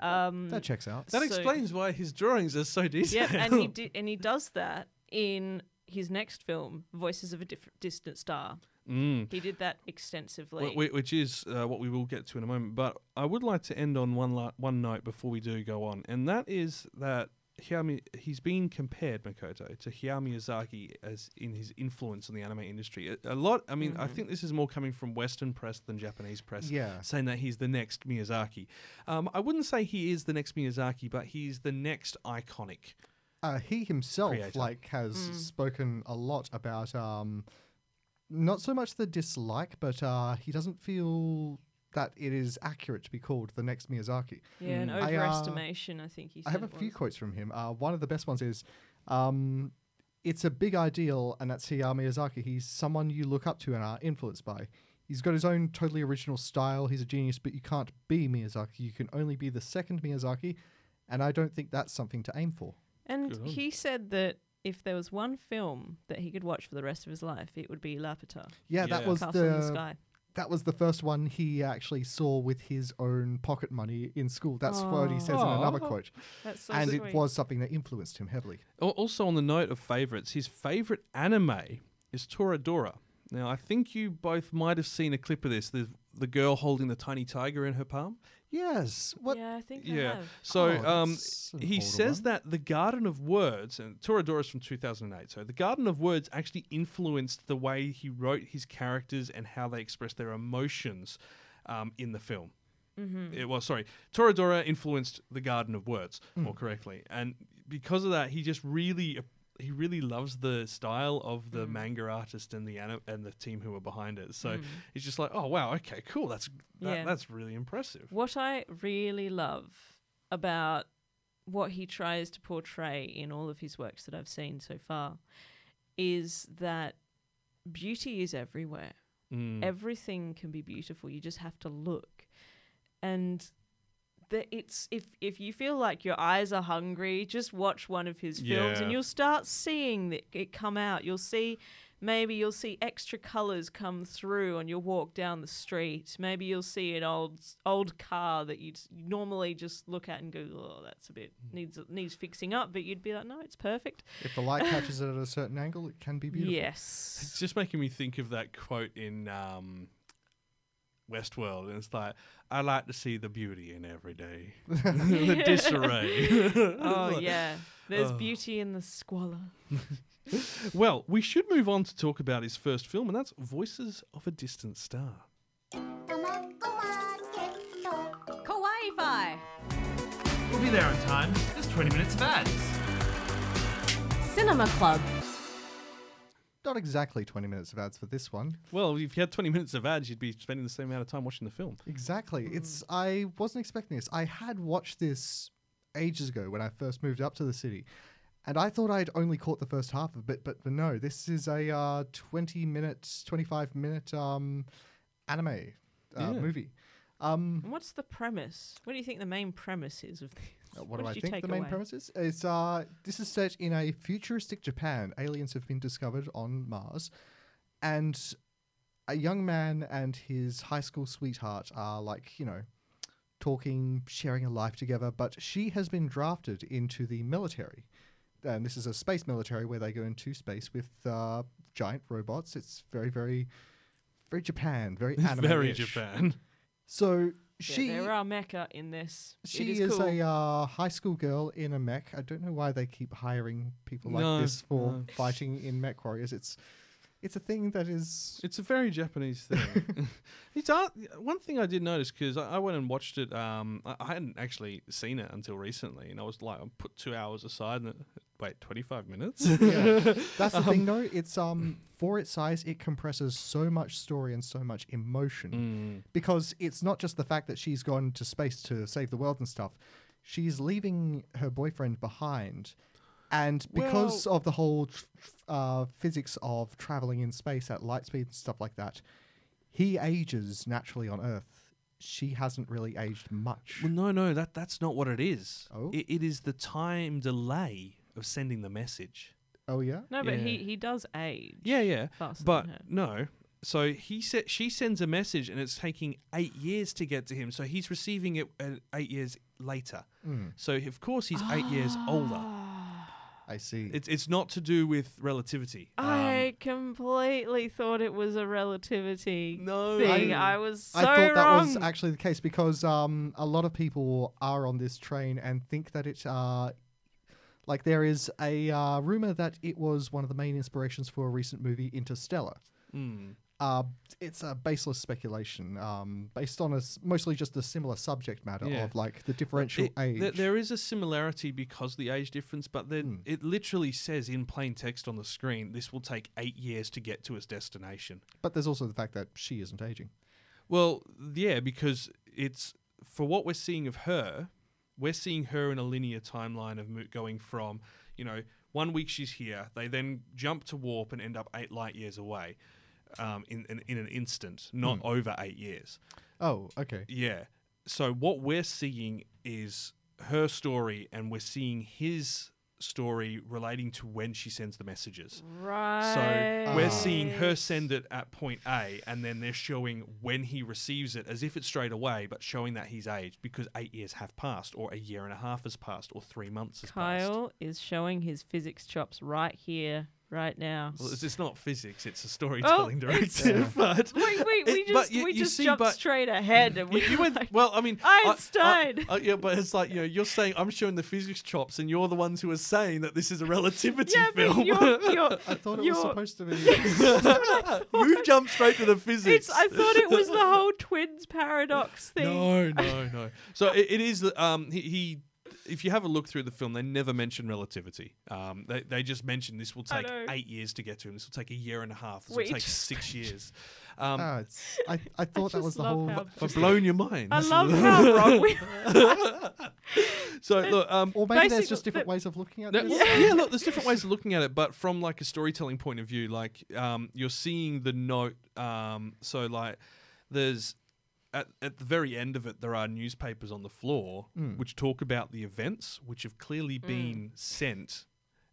Um, That checks out. That so- explains why his drawings are so detailed. Yeah, and he did, and he does that in his next film, Voices of a Diff- Distant Star. Mm. He did that extensively. Wh- wh- Which is uh, what we will get to in a moment. But I would like to end on one la- one note before we do go on, and that is that Hayao, he's been compared Makoto to Hayao Miyazaki as in his influence on the anime industry. A, a lot. I mean, I think this is more coming from Western press than Japanese press. Yeah. saying that he's the next Miyazaki. Um, I wouldn't say he is the next Miyazaki, but he's the next iconic. Uh, he himself Creator. like has Mm. spoken a lot about um, not so much the dislike, but uh, he doesn't feel that it is accurate to be called the next Miyazaki. yeah, an I, uh, overestimation, I think he said I have a few was. quotes from him. Uh, one of the best ones is, um, "It's a big ideal, and that's Hayao Miyazaki. He's someone you look up to and are influenced by. He's got his own totally original style. He's a genius, but you can't be Miyazaki. You can only be the second Miyazaki, and I don't think that's something to aim for." And Good he said that if there was one film that he could watch for the rest of his life, it would be Laputa, Yeah, that Yeah. was Castle in the the Sky. That was the first one he actually saw with his own pocket money in school. That's what he says in another quote, That's so and sweet. it was something that influenced him heavily. Also, on the note of favorites, his favorite anime is Toradora. Now, I think you both might have seen a clip of this. The the girl holding the tiny tiger in her palm. Yes, what? Yeah, I think I Yeah. have. So Oh, um, he says one. that the Garden of Words, and Toradora's from 2008, so the Garden of Words actually influenced the way he wrote his characters and how they express their emotions um, in the film. Mm-hmm. It was, sorry, Toradora influenced the Garden of Words, more correctly. And because of that, he just really. He really loves the style of the manga artist and the ani- and the team who are behind it. So he's just like, oh wow, okay, cool. That's that, Yeah. that's really impressive. What I really love about what he tries to portray in all of his works that I've seen so far is that beauty is everywhere. Mm. Everything can be beautiful. You just have to look. And that it's if if you feel like your eyes are hungry, just watch one of his films Yeah. and you'll start seeing it, it come out. You'll see maybe you'll see extra colors come through on your walk down the street. Maybe you'll see an old old car that you'd normally just look at and go, "Oh, that's a bit needs needs fixing up," but you'd be like, "No, it's perfect." If the light catches it at a certain angle, it can be beautiful. Yes. It's just making me think of that quote in um, Westworld, and it's like, "I like to see the beauty in every day, the disarray." oh yeah. There's beauty in the squalor. well, we should move on to talk about his first film, and that's Voices of a Distant Star. Kawaii Fi. We'll be there on time. There's 20 minutes of ads. Cinema Club. Not exactly 20 minutes of ads for this one. Well, if you had 20 minutes of ads, you'd be spending the same amount of time watching the film. Exactly. It's I wasn't expecting this. I had watched this ages ago when I first moved up to the city. And I thought I'd only caught the first half of it, but, but no, this is a uh, 20 minute, 25 minute um, anime uh, Yeah. movie. Um, And what's the premise? What do you think the main premise is of this? Uh, what, do I think the main away? premise is? It's, uh, this is set in a futuristic Japan. Aliens have been discovered on Mars, and a young man and his high school sweetheart are like, you know, talking, sharing a life together, but she has been drafted into the military. And this is a space military where they go into space with uh, giant robots. It's very, very, very Japan, very anime. Very Japan. So Yeah, she there are mecha in this. she it is, is, cool. a uh, high school girl in a mech. I don't know why they keep hiring people like No, this for no. fighting in mech warriors. It's it's a thing that is It's a very Japanese thing. it's art, one thing I did notice because I, I went and watched it. Um, I, I hadn't actually seen it until recently, and I was like, I put two hours aside. And wait, twenty five minutes? yeah. That's the thing though. It's um for its size, it compresses so much story and so much emotion Mm. because it's not just the fact that she's gone to space to save the world and stuff. She's leaving her boyfriend behind. And because of the whole tr- uh, physics of traveling in space at light speed and stuff like that, he ages naturally on Earth she hasn't really aged much. Well, no, no, that that's not what it is. Oh? It, it is the time delay of sending the message. Oh yeah. No, but he Yeah. he does age. Yeah, yeah. Faster but than her. no. So he said she sends a message and it's taking eight years to get to him. So he's receiving it uh, eight years later. Mm. So of course he's eight years older. I see. It's it's not to do with relativity. Um, I completely thought it was a relativity No, thing. I- I, was so I thought that wrong. was actually the case because um, a lot of people are on this train and think that it, uh, like, there is a uh, rumor that it was one of the main inspirations for a recent movie, Interstellar. mm. Uh, it's a baseless speculation, um, based on a mostly just a similar subject matter Yeah. of like the differential It- age. th- there is a similarity because of the age difference, but then Hmm. it literally says in plain text on the screen, this will take eight years to get to its destination. but there's also the fact that she isn't aging. Well, yeah, because it's for what we're seeing of her, we're seeing her in a linear timeline of mo- going from, you know, one week she's here, they then jump to warp and end up eight light years away, um, in, in in an instant, not over eight years. Oh, okay. Yeah. So what we're seeing is her story, and we're seeing his story relating to when she sends the messages. right. So we're seeing her send it at point A, and then they're showing when he receives it as if it's straight away, but showing that he's aged because eight years have passed, or a year and a half has passed, or three months has passed. Kyle is showing his physics chops right here, right now. Well, it's, it's not physics; it's a storytelling directive. But Wait, wait, we it- just you- we you just see, jumped but- straight ahead and we You, you went like, well. I mean, I- I- I- yeah, but it's like you know, you're saying I'm showing the physics chops, and you're the ones who are saying that this is a relativity yeah, film. you're, you're, I thought it you're, was supposed to be. You've jumped straight to the physics. It's, I thought it was the whole twins paradox thing. No, no, no. So it, it is. Um, he, he, if you have a look through the film, they never mention relativity. Um, they, they just mention this will take eight years to get to him. This will take a year and a half. This We will take six years. Um, Ah, it's, I, I thought that was the whole. how- for blown your mind. I love how wrong we so look, um, Or maybe there's just different the- ways of looking at No, this. well, yeah. look, there's different ways of looking at it, but from like a storytelling point of view, like um, you're seeing the note. Um, so like, there's at at the very end of it, there are newspapers on the floor Mm. which talk about the events which have clearly been sent,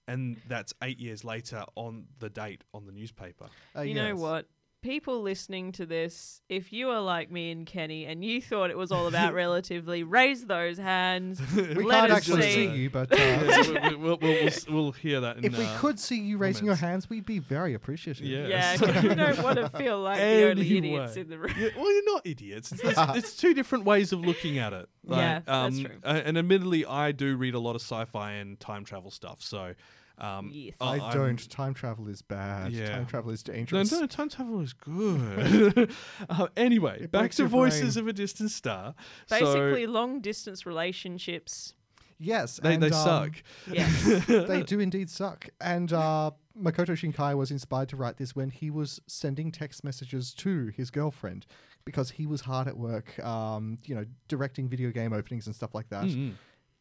and that's eight years later on the date on the newspaper. Uh, You know what? People listening to this, if you are like me and Kenny and you thought it was all about relatively, raise those hands. We Let can't us actually see. see you, but uh, Yeah, we- we- we'll, we'll, we'll, we'll hear that. In, if we uh, could see you raising your hands, we'd be very appreciative. Yeah. Yeah, 'cause we don't want to feel like the only idiots in the room. Yeah, well, you're not idiots. It's, it's two different ways of looking at it. Yeah, Like, that's um, true. uh, and admittedly, I do read a lot of sci-fi and time travel stuff. So, um, Yes. I I'm- don't. Time travel is bad. Yeah. Time travel is dangerous. no, no, time travel is good. uh, anyway, It back to Voices brain. of a Distant Star. Basically, long distance relationships. Yes, they, and, they um, suck. Yeah. they do indeed suck. And uh, Makoto Shinkai was inspired to write this when he was sending text messages to his girlfriend because he was hard at work, um, you know, directing video game openings and stuff like that. Mm-mm.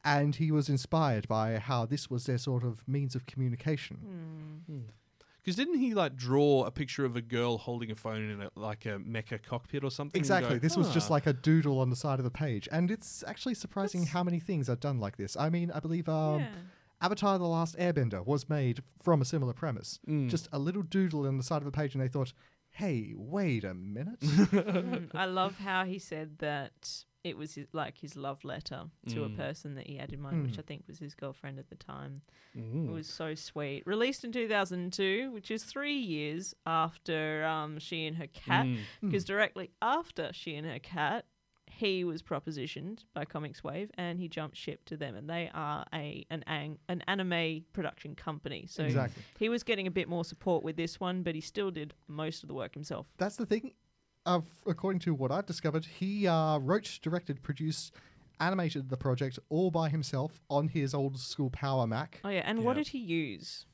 And he was inspired by how this was their sort of means of communication. Because didn't he like draw a picture of a girl holding a phone in a, like a mecha cockpit or something? Exactly. go, This was just "Ah." like a doodle on the side of the page. And it's actually surprising That's- how many things are done like this. I mean, I believe um, yeah. Avatar The Last Airbender was made from a similar premise. Mm. Just a little doodle on the side of a page, and they thought, hey, wait a minute. Mm, I love how he said that it was his, like his love letter to a Mm. person that he had in mind, which Mm. I think was his girlfriend at the time. Mm. It was so sweet. Released in 2002, which is three years after um, she and her cat, Mm. because directly after she and her cat, he was propositioned by CoMix Wave and he jumped ship to them, and they are a an ang- an anime production company. So exactly. he was getting a bit more support with this one, but he still did most of the work himself. That's the thing. Uh, according to what I've discovered, he uh, wrote, directed, produced, animated the project all by himself on his old school Power Mac. Oh yeah, and what Yeah. did he use?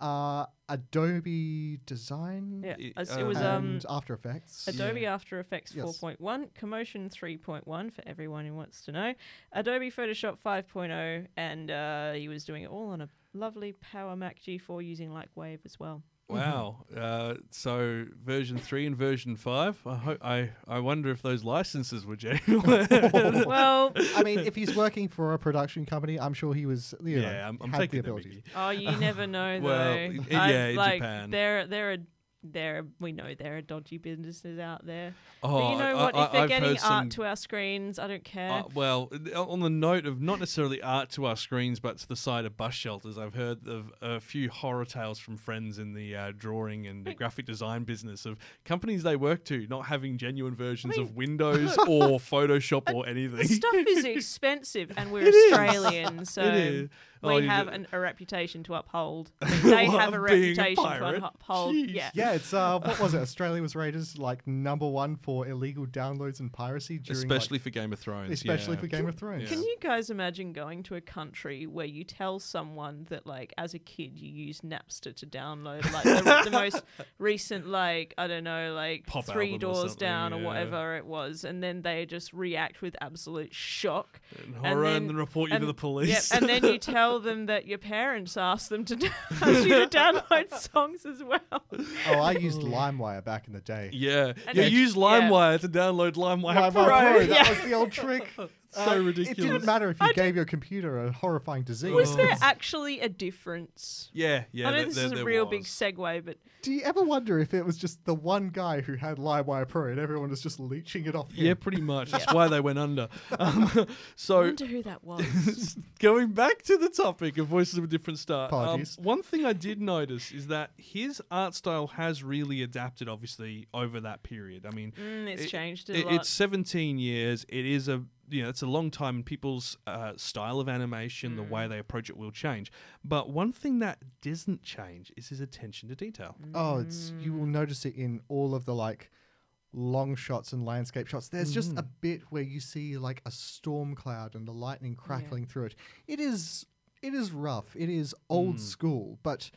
Uh, Adobe Design Yeah, It- as- it was um and After Effects. Adobe Yeah. After Effects Yes. 4.1, Commotion 3.1 for everyone who wants to know, Adobe Photoshop 5.0, and uh, he was doing it all on a lovely Power Mac G4 using Lightwave as well. Wow. Uh, so version three and version five. I hope. I I wonder if those licenses were genuine. Well, I mean, if he's working for a production company, I'm sure he was. You know, yeah, I'm, I'm had taking the the ability. Mickey. oh, you never know though. Well, I- yeah, in like, Japan. There, there are. There, we know there are dodgy businesses out there. Oh, but you know what? I, if they're I've getting art to our screens, I don't care. Uh, well, on the note of not necessarily art to our screens, but to the side of bus shelters, I've heard of a few horror tales from friends in the uh, drawing and the graphic design business of companies they work to not having genuine versions of Windows or Photoshop or anything. stuff is expensive, and we're It is. Australian, so It is. We Oh, have an, a reputation to uphold. They What, have a of being a reputation to uphold. Jeez. Yeah. Yeah, it's uh, what was it? Australia was rated as like number one for illegal downloads and piracy during, like, Especially for Game of Thrones. especially yeah. for Game of Thrones. Can you guys imagine going to a country where you tell someone that, like, as a kid, you use Napster to download, like, the, the most recent, like, I don't know, like, Pop Three album or Doors something, Down or whatever it was, and then they just react with absolute shock. And horror and then report you to the police. Yep, and then you tell them that your parents asked them to ask you to download songs as well. Oh, I used LimeWire back in the day. Yeah, And you it- use yeah. LimeWire to download LimeWire LimeWire Pro. Pro, that yeah. was the old trick. So Uh, It didn't matter if you gave your computer a horrifying disease. Was there actually a difference? Yeah, yeah. I know there- this there- is a there real big was. segue, but Do you ever wonder if it was just the one guy who had LimeWire Pro and everyone was just leeching it off him? Yeah, pretty much. That's why they went under. Um, I so wonder who that was. going back to the topic of Voices of a Different Star, um, Apologies. one thing I did notice is that his art style has really adapted, obviously, over that period. I mean, Mm, it's it- changed a it- lot. It's 17 years. It is a you know it's a long time, and people's uh, style of animation, the Mm. way they approach it, will change. But one thing that doesn't change is his attention to detail. Oh, it's you will notice it in all of the like long shots and landscape shots. There's just a Mm-hmm. bit where you see like a storm cloud and the lightning crackling through it. It is it is rough. It is old Mm. school, but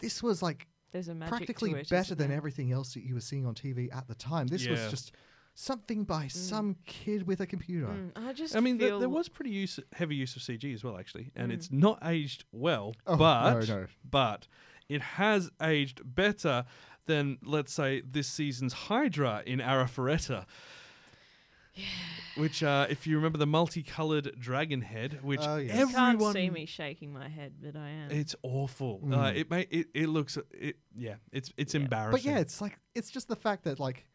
this was like There's a magic practically to it, better than there? everything else that you were seeing on TV at the time. This was just something by some kid with a computer. Mm, I just I mean, th- there was pretty use, heavy use of CG as well, actually, and Mm. it's not aged well, Oh, but no, no. but it has aged better than, let's say, this season's Hydra in Arifureta. Yeah. Which, uh, if you remember the multicolored dragon head, which Oh, yes. You can't see me shaking my head, but I am. it's awful. Mm. Uh, it may it, it looks it yeah it's it's Yeah. embarrassing. But yeah, it's like it's just the fact that like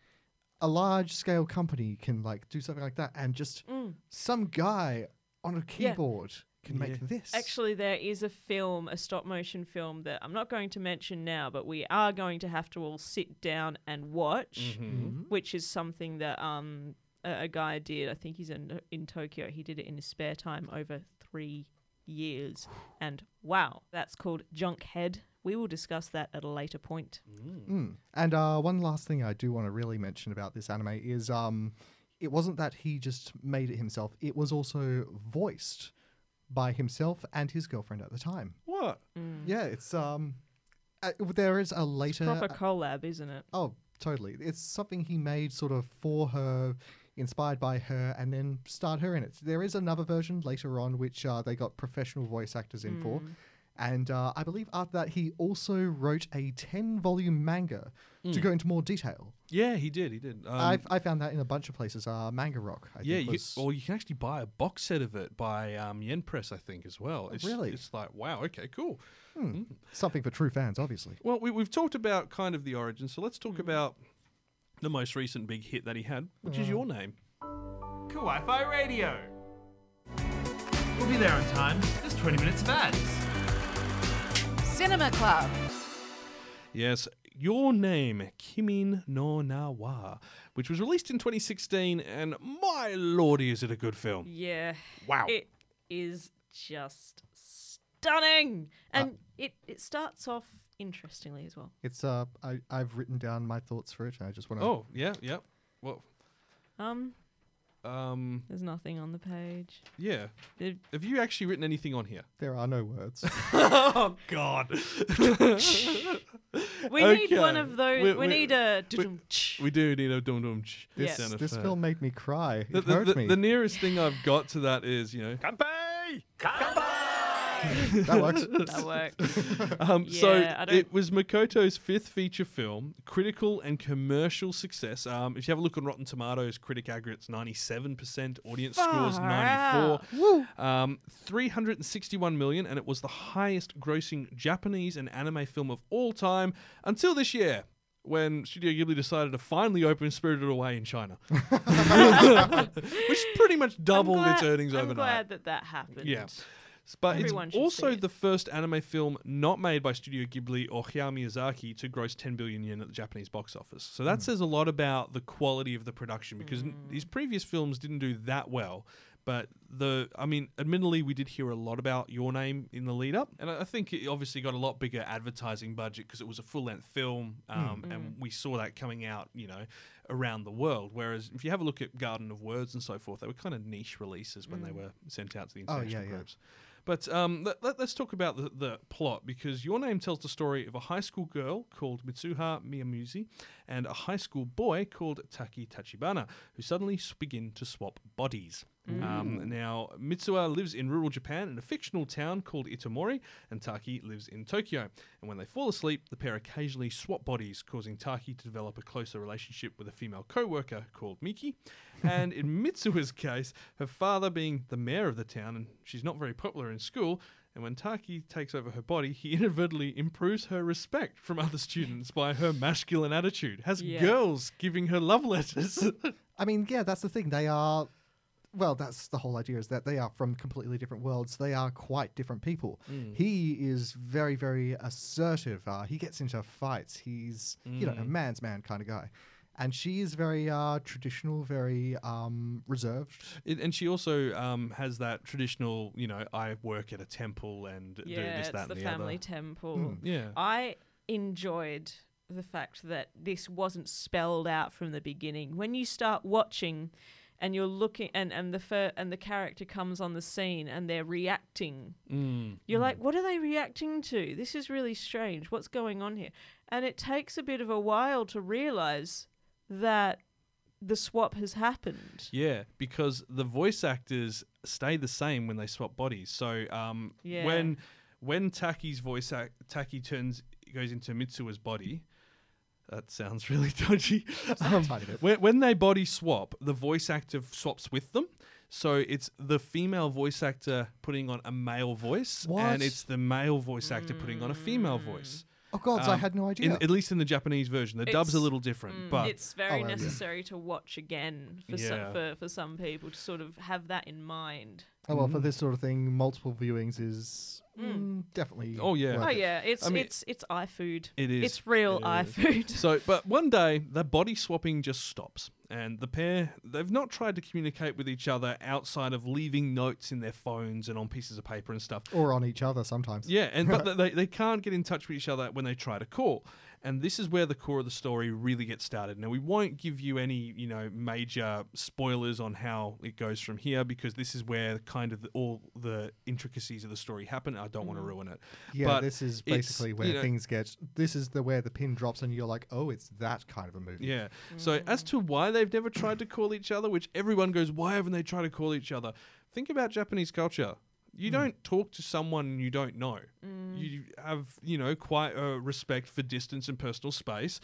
a large scale company can like do something like that and just Mm. some guy on a keyboard can Yeah. make this. Actually, there is a film, a stop motion film that I'm not going to mention now, but we are going to have to all sit down and watch, Mhm. which is something that um a, a guy did. I think he's in in Tokyo. He did it in his spare time over three years, and wow, that's called Junkhead. We will discuss that at a later point. Mm. And uh, one last thing I do want to really mention about this anime is um, it wasn't that he just made it himself; it was also voiced by himself and his girlfriend at the time. what? Yeah, it's um, uh, there is a later Proper collab, isn't it? Oh, totally. It's something he made sort of for her, inspired by her, and then start her in it. There is another version later on which uh, they got professional voice actors in for. Mm. And uh, I believe after that, he also wrote a 10 volume manga to Mm. go into more detail. Yeah, he did. He did. Um, I've, I found that in a bunch of places. Uh, manga Rock, I yeah, think. you, was- or you can actually buy a box set of it by um, Yen Press, I think, as well. It's, really? It's like, wow, okay, cool. Hmm. Something for true fans, obviously. Well, we, we've talked about kind of the origin, so let's talk about the most recent big hit that he had, which is mm. your name. Kawaii Fi Radio. We'll be there on time. Just 20 minutes of ads. Cinema Club. Yes, your name, Kimi no Na wa, which was released in 2016, and my lordy, is it a good film? Yeah. Wow. It is just stunning. And uh, it, it starts off interestingly as well. It's uh, I, I've written down my thoughts for it, and I just want to. Oh, yeah, yeah. Well, Um, um, there's nothing on the page. yeah. It- Have you actually written anything on here? There are no words. oh, God. We need one Okay. of those. We- We, we- need a. We do need a dum dum this sound this film made me cry. It The, the, hurt the, me. the nearest thing I've got to that is, you know, That works. that works. Um, Yeah, so it was Makoto's fifth feature film, critical and commercial success. Um, if you have a look on Rotten Tomatoes, critic aggregates 97%, audience scores Far 94. Um, 361 million, and it was the highest grossing Japanese and anime film of all time until this year. When Studio Ghibli decided to finally open Spirited Away in China, which pretty much doubled I'm its glad- earnings I'm overnight. glad that that happened. Yeah. But Everyone it's also it. the first anime film not made by Studio Ghibli or Hayao Miyazaki to gross 10 billion yen at the Japanese box office. So that hmm. says a lot about the quality of the production because n- hmm. his previous films didn't do that well. But the, I mean, admittedly, we did hear a lot about Your Name in the lead up, and I I think it obviously got a lot bigger advertising budget because it was a full length film, hmm. um, and we saw that coming out, you know, around the world. Whereas if you have a look at Garden of Words and so forth, they were kind of niche releases when they were sent out to the Oh, yeah, international yeah. But um, let, us talk about the, the plot because your name tells the story of a high school girl called Mitsuha Miyamizu and a high school boy called Taki Tachibana who suddenly begin to swap bodies. Um, now, Mitsuha lives in rural Japan in a fictional town called Itomori, and Taki lives in Tokyo. And when they fall asleep, the pair occasionally swap bodies, causing Taki to develop a closer relationship with a female co worker called Miki. And in Mitsuha's case, her father being the mayor of the town, and she's not very popular in school. And when Taki takes over her body, he inadvertently improves her respect from other students by her masculine attitude. Has Yeah. girls giving her love letters. I mean, yeah, that's the thing. They are, well, that's the whole idea is that they are from completely different worlds. They are quite different people. He is very, very assertive. Uh, he gets into fights. He's, you know, a man's man kind of guy. And she is very uh, traditional, very um, reserved. It, and she also um, has that traditional, you know, I work at a temple and do Yeah, this, it's that, the and the family other. temple. Yeah. I enjoyed the fact that this wasn't spelled out from the beginning. When you start watching and you're looking and, and the fir- and the character comes on the scene and they're reacting, Mm. you're like, what are they reacting to? This is really strange. What's going on here? And it takes a bit of a while to realize that the swap has happened. Yeah, because the voice actors stay the same when they swap bodies. So um, Yeah. when when Taki's voice act, Taki turns goes into Mitsuha's body. That sounds really dodgy. Um, when, when they body swap, the voice actor swaps with them. So it's the female voice actor putting on a male voice, What? and it's the male voice actor putting on a female voice. Oh, God, I Um, had no In, idea. at least in the Japanese version, the dub's a little different, but it's very Oh, well, yeah. necessary to watch again for, Yeah. some, for for some people to sort of have that in mind. oh, well, for this sort of thing, multiple viewings is Mm. mm, definitely. Oh, yeah. worth Oh it. yeah, it's I mean- it's it's eye food. It is. It's real It eye is. food. So, but one day the body swapping just stops, and the pair they've not tried to communicate with each other outside of leaving notes in their phones and on pieces of paper and stuff. Or on each other sometimes. Yeah, and but they they can't get in touch with each other when they try to call. And this is where the core of the story really gets started. Now we won't give you any, you know, major spoilers on how it goes from here because this is where kind of the, all the intricacies of the story happen. I don't want to mm-hmm. ruin it. Yeah, But this is basically where you know, things get. This is the where the pin drops, and you're like, oh, it's that kind of a movie. Yeah. So mm. as to why they've never tried to call each other, which everyone goes, why haven't they tried to call each other? Think about Japanese culture. You don't talk to someone you don't know. You have, you know, quite a respect for distance and personal space.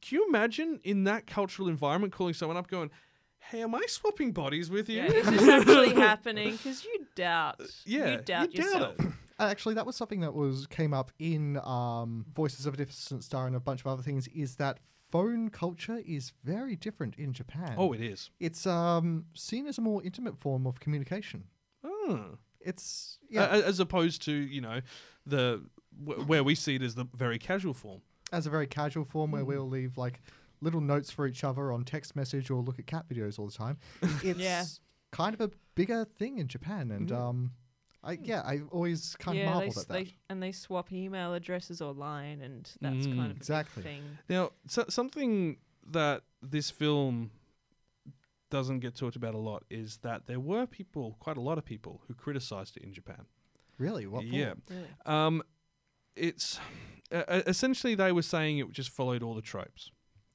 Can you imagine in that cultural environment calling someone up going, Hey, am I swapping bodies with you? Yeah, is this actually happening? Because you doubt. Yeah, you doubt you doubt yourself. it. Uh, Actually, that was something that was came up in um, Voices of a Distant Star and a bunch of other things. Is that phone culture is very different in Japan. Oh, it is. it's um, seen as a more intimate form of communication. Oh. It's yeah, a- As opposed to, you know, the wh- where we see it as the very casual form. as a very casual form where we'll leave like little notes for each other on text message or look at cat videos all the time. It's Yeah. kind of a bigger thing in Japan, and um, I yeah, I always kind of yeah, they, marveled s- at that. they and they swap email addresses online, and that's Mm. kind of a big Exactly. thing. Now, so, something that this film doesn't get talked about a lot is that there were people, quite a lot of people, who criticized it in Japan. really, what? For? yeah. Really. Um, it's uh, essentially they were saying it just followed all the tropes.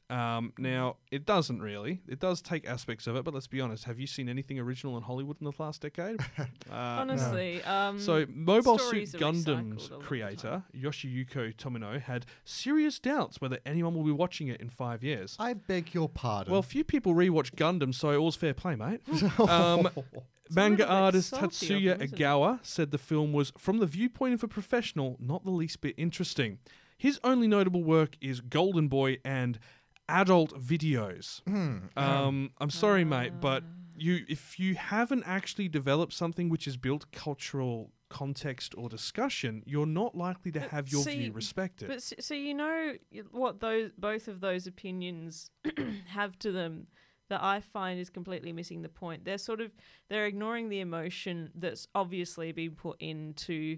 Um, now, it doesn't really. It does take aspects of it, but let's be honest. Have you seen anything original in Hollywood in the last decade? Uh, Honestly, um, So, Mobile Suit Gundam's recycled a lot of the creator, Yoshiyuki Tomino, had serious doubts whether anyone will be watching it in five years. I beg your pardon. Well, few people rewatch Gundam, so all's fair play, mate. um, manga artist Tatsuya them. Egawa said the film was, from the viewpoint of a professional, not the least bit interesting. His only notable work is Golden Boy and adult videos. Um, I'm sorry, mate, but you if you haven't actually developed something which has built cultural context or discussion, you're not likely to But have your see- view respected. But s- so you know what those both of those opinions have to them that I find is completely missing the point. They're sort of they're ignoring the emotion that's obviously been put into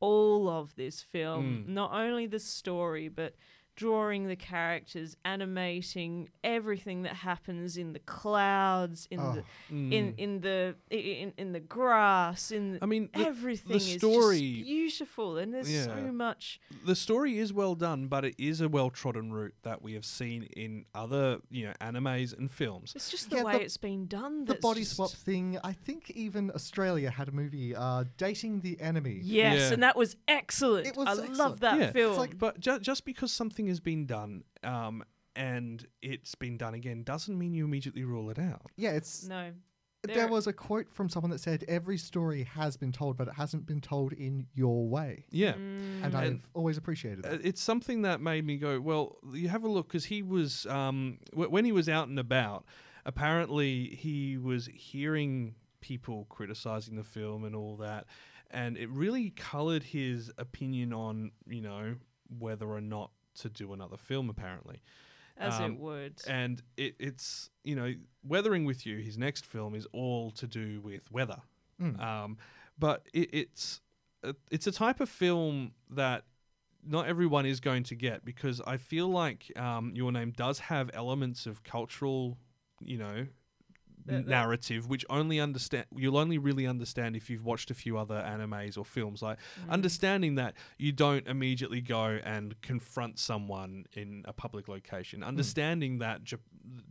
all of this film. Mm. Not only the story, but drawing the characters, animating everything that happens in the clouds, in Oh. the in in the in in the grass, in Mm. I mean, the- everything the is story- just beautiful, and there's Yeah. so much. the story is well done, but it is a well trodden route that we have seen in other, you know, animes and films. It's just the Yeah, way the- it's been done. the body swap thing. I think even Australia had a movie, uh, "Dating the Enemy." Yes, Yeah. and that was excellent. It was I excellent. love that yeah, film. It's like, but ju- just because something has been done, um, and it's been done again, doesn't mean you immediately rule it out. Yeah, it's no, there there- was a quote from someone that said every story has been told, but it hasn't been told in your way. Yeah. Mm. And I've always appreciated Uh, that. It's something that made me go, well, you have a look because he was, um, w- when he was out and about, apparently he was hearing people criticizing the film and all that, and it really colored his opinion on, you know, whether or not to do another film. Apparently, as um, it would. and it, it's you know, Weathering with You, his next film is all to do with weather, Mm. um, but it, it's a, it's a type of film that not everyone is going to get because I feel like um, Your Name does have elements of cultural, you know, That- that- narrative which only understand you'll only really understand if you've watched a few other animes or films like Mm. understanding that you don't immediately go and confront someone in a public location understanding that Jap-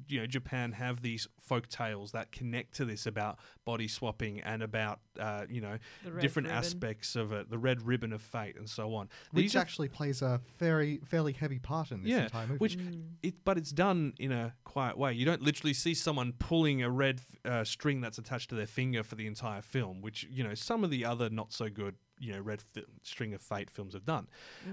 you know Japan have these folk tales that connect to this about body swapping and about uh, you know different ribbon. aspects of it the red ribbon of fate and so on Which These are actually plays a very fairly heavy part in this yeah, entire movie. which it, but it's done in a quiet way. You don't literally see someone pulling a red uh, string that's attached to their finger for the entire film, which you know some of the other not so good, you know, red fi- string of fate films have done.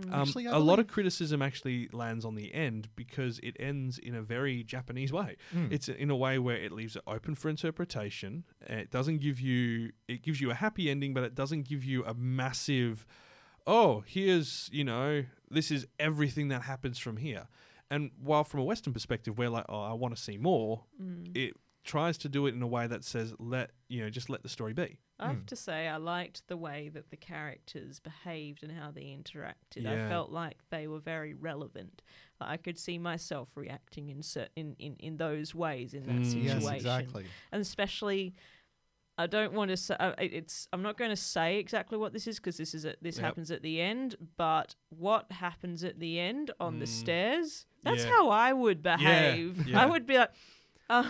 Um, Actually, I a lot of criticism actually lands on the end because it ends in a very Japanese way. Mm. It's in a way where it leaves it open for interpretation. It doesn't give you it gives you a happy ending, but it doesn't give you a massive oh, here's, you know, this is everything that happens from here. And while from a Western perspective, we're like, oh, I want to see more, Mm. it tries to do it in a way that says, let, you know, just let the story be. I have to say, I liked the way that the characters behaved and how they interacted. I felt like they were very relevant. Like, I could see myself reacting in, certain, in, in in those ways in that Mm. situation. yes, exactly. and especially I don't want to say uh, it's I'm not going to say exactly what this is because this is at, this Yep. happens at the end but what happens at the end on the Mm. stairs that's Yeah. how I would behave yeah. I would be like uh,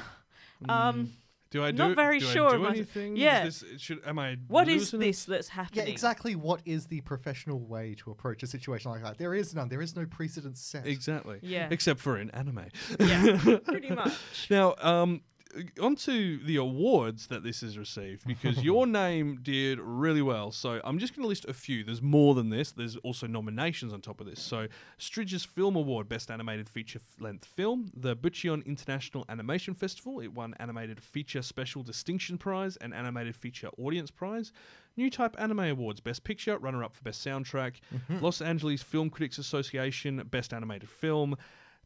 um Mm. Do I do not very do I sure do of my- anything? Is yeah. this- should, am I what is losing it? this that's happening? Yeah, exactly. What is the professional way to approach a situation like that? There is none. There is no precedent set. Exactly. Yeah. Except for in anime. yeah pretty much Now, um, Uh, onto the awards that this has received because your name did really well. So I'm just going to list a few. There's more than this. There's also nominations on top of this. So Sitges Film Award, Best Animated Feature Length Film. The Bucheon International Animation Festival. It won Animated Feature Special Distinction Prize and Animated Feature Audience Prize. New Type Anime Awards, Best Picture, runner up for Best Soundtrack. Mm-hmm. Los Angeles Film Critics Association, Best Animated Film.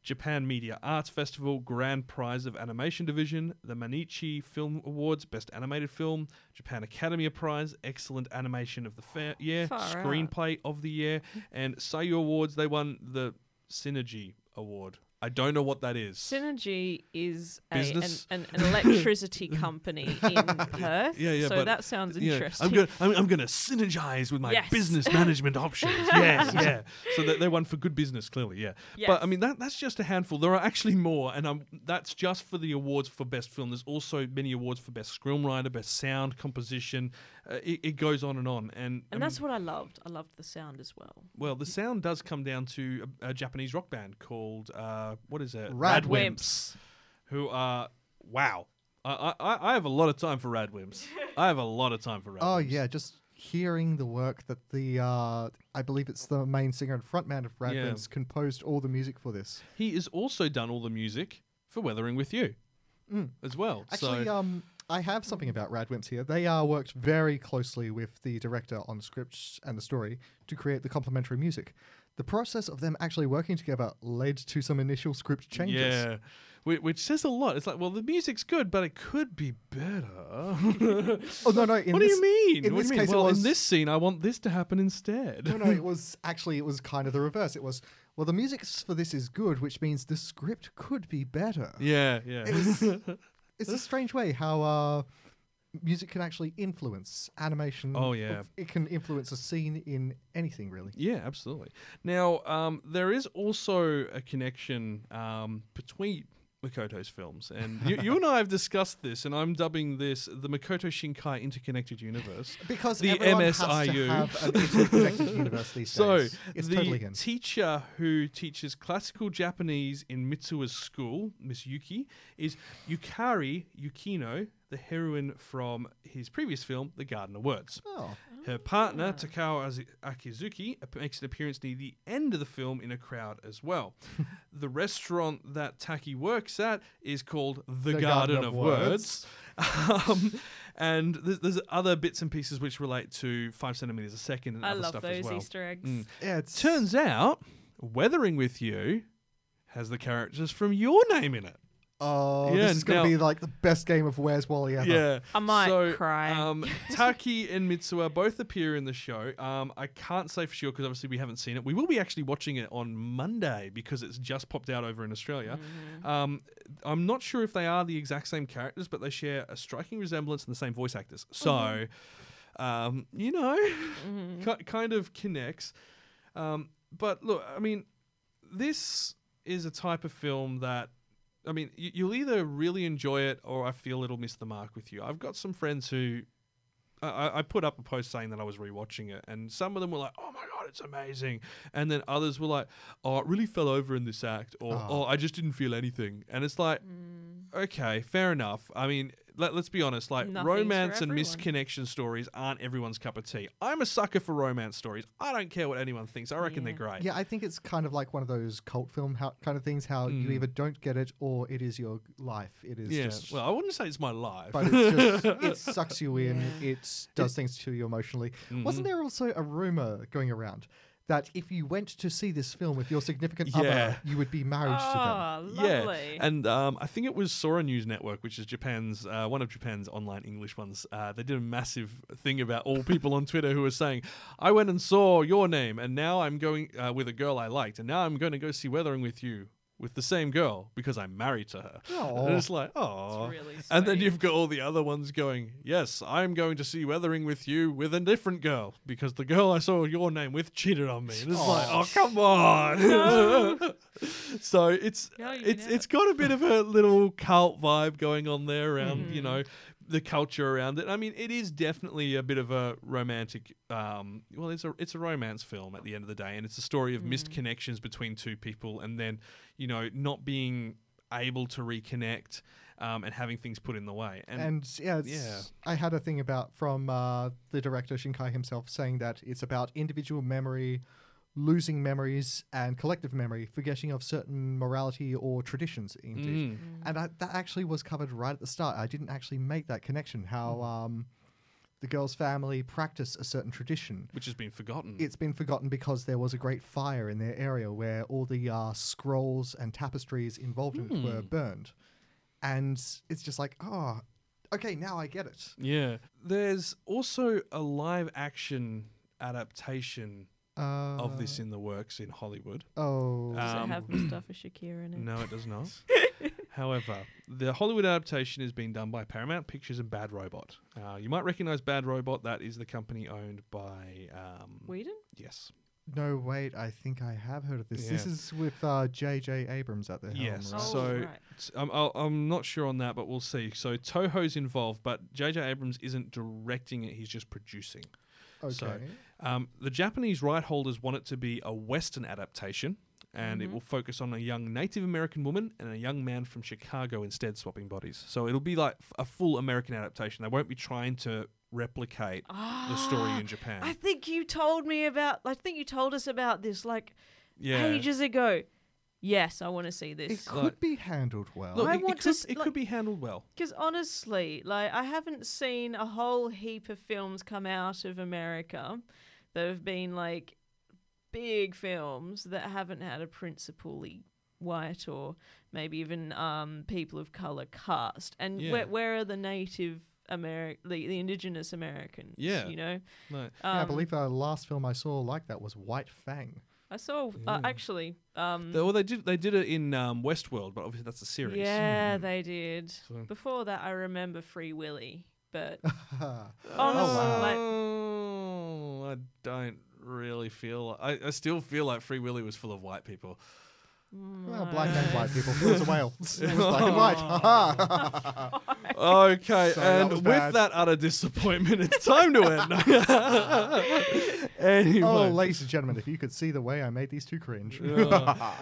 Japan Media Arts Festival Grand Prize of Animation Division, the Mainichi Film Awards Best Animated Film, Japan Academy Prize Excellent Animation of the Fair oh, Year, Far out. Screenplay of the Year, and Seiyu Awards. They won the Synergy Award. I don't know what that is. Synergy is a, an, an, an electricity company in Perth. Yeah, yeah, So that sounds Yeah, interesting. I'm gonna I'm, I'm gonna synergize with my Yes. business management options. Yes, yeah. So they, they won for good business, clearly, yeah. But I mean that that's just a handful. There are actually more, and um, that's just for the awards for best film. There's also many awards for best screenwriter, best sound composition. Uh, it, it goes on and on, and and that's what I loved. I loved the sound as well. well, the sound does come down to a, a Japanese rock band called uh, what is it? Radwimps. who are wow. I, I I have a lot of time for Radwimps. I have a lot of time for Radwimps. Oh yeah, just hearing the work that the uh, I believe it's the main singer and frontman of Radwimps composed all the music for this. He has also done all the music for Weathering with You Mm. as well. Actually, so um, I have something about Radwimps here. They uh, worked very closely with the director on the scripts and the story to create the complementary music. The process of them actually working together led to some initial script changes. yeah, which, which says a lot. It's like, well, the music's good, but it could be better. Oh no, no. What this, do you mean? In What this mean? case, well, it was in this scene, I want this to happen instead. no, no. It was actually it was kind of the reverse. It was well, the music for this is good, which means the script could be better. yeah, yeah. It was, it's a strange way how uh, music can actually influence animation. Oh, yeah. it can influence a scene in anything really. Yeah, absolutely. Now, um, there is also a connection um, between Makoto's films, and you, you and I have discussed this, and I'm dubbing this the Makoto Shinkai Interconnected Universe. Because the everyone has to MSIU. have an interconnected universe these So, days. It's the totally teacher who teaches classical Japanese in Mitsuha's school, Miss Yuki, is Yukari Yukino, the heroine from his previous film, The Garden of Words. Oh. Her partner, Takao Azu- Akizuki, makes an appearance near the end of the film in a crowd as well. the restaurant that Taki works at is called The, Garden, of, Words. um, and there's, there's other bits and pieces which relate to five centimeters a second and I other love stuff as those well. Easter eggs. Mm. Yeah, it's Turns out, Weathering with You has the characters from your name in it. Oh, Yeah, this is going to be like the best game of Where's Wally ever. Yeah, I might so, cry. Um, Taki and Mitsuha both appear in the show. Um, I can't say for sure because obviously we haven't seen it. We will be actually watching it on Monday because it's just popped out over in Australia. Mm-hmm. Um, I'm not sure if they are the exact same characters, but they share a striking resemblance and the same voice actors. So, Mm-hmm. um, you know, ki- kind of connects. Um, but look, I mean, this is a type of film that I mean, you, you'll either really enjoy it or I feel it'll miss the mark with you. I've got some friends who I- I, I put up a post saying that I was rewatching it, and some of them were like, "Oh my god, it's amazing," and then others were like, "Oh, it really fell over in this act," or Oh. "Oh, I just didn't feel anything," and it's like, mm. okay, fair enough. I mean, let, let's be honest, like Nothing's romance and misconnection stories aren't everyone's cup of tea. I'm a sucker for romance stories. I don't care what anyone thinks. I reckon they're great. Yeah, I think it's kind of like one of those cult film how, kind of things. How you Mm. either don't get it or it is your life. It is Yeah. just. Well, I wouldn't say it's my life. but it's just, it sucks you in. It does things to you emotionally. Mm-hmm. Wasn't there also a rumor going around that if you went to see this film with your significant Yeah. other, you would be married to them? Oh, Yeah, and um, I think it was Sora News Network, which is Japan's uh, one of Japan's online English ones. Uh, they did a massive thing about all people on Twitter who were saying, "I went and saw your name, and now I'm going uh, with a girl I liked, and now I'm going to go see Weathering with you." With the same girl because I'm married to her. Aw. And it's like, oh. really and then you've got all the other ones going, yes, I'm going to see Weathering with you with a different girl because the girl I saw your name with cheated on me. And it's like, oh, come on. so it's No, it's know. it's got a bit of a little cult vibe going on there around, you Mm. know, the culture around it. I mean, it is definitely a bit of a romantic. Um, well, it's a it's a romance film at the end of the day, and it's a story of missed connections between two people, and then you know not being able to reconnect um, and having things put in the way. And, And yeah, it's, yeah. I had a thing about from uh, the director Shinkai himself saying that it's about individual memory, losing memories, and collective memory, forgetting of certain morality or traditions. Indeed, Mm. and I, that actually was covered right at the start. I didn't actually make that connection. How Mm. um, the girl's family practice a certain tradition. which has been forgotten. It's been forgotten because there was a great fire in their area where all the uh, scrolls and tapestries involved in it were Hmm. burned. And it's just like, oh, okay, now I get it. Yeah. There's also a live action adaptation Uh, of this in the works in Hollywood. Oh. Does Um, it have Mustafa Shakir in it? No, it does not. However, the Hollywood adaptation is being done by Paramount Pictures and Bad Robot. Uh, you might recognize Bad Robot. That is the company owned by. Um, Whedon? Yes. No, wait. I think I have heard of this. This is with uh, J.J. Abrams at the helm. Yes. right? So Oh, right. t- I'm, I'll, I'm not sure on that, but we'll see. So Toho's involved, but J.J. Abrams isn't directing it. He's just producing. So um, the Japanese right holders want it to be a Western adaptation, and it Mhm. will focus on a young Native American woman and a young man from Chicago instead swapping bodies. So it'll be like a full American adaptation. They won't be trying to replicate the story in Japan. I think you told me about. I think you told us about this like yeah. ages ago. Yes, I want to see this. It could Like- be handled well. Look, I it, it want to could, s- it like- could be handled well. Because honestly, like I haven't seen a whole heap of films come out of America that have been like big films that haven't had a principally white or maybe even um, people of color cast. And Yeah. where, where are the native Ameri- the, the indigenous Americans? Yeah. you know. No. Um, yeah, I believe the last film I saw like that was White Fang. I saw uh, actually. Um, They- well, they did they did it in um, Westworld, but obviously that's a series. Yeah, they did. So- Before that, I remember Free Willy, but oh, honestly, wow. like, Oh, I don't really feel. I, I still feel like Free Willy was full of white people. Well, black and white people. It was a whale. It was black and white. Ha-ha. Okay, Sorry, that and was with bad. that utter disappointment, it's time to end. anyway. oh, ladies and gentlemen, if you could see the way I made these two cringe.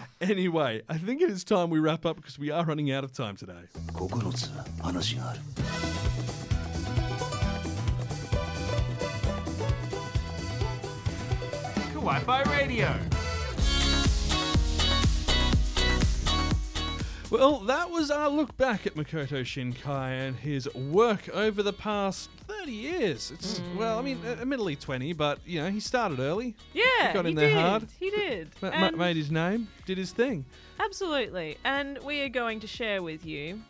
Anyway, I think it is time we wrap up because we are running out of time today. 9つ話がある Wi-Fi Radio. Well, that was our look back at Makoto Shinkai and his work over the past 30 years. It's well, I mean, Mm. admittedly 20, but you know, he started early. yeah, he got he in there did. hard. He did. Ma- ma- made his name, did his thing. Absolutely. And we are going to share with you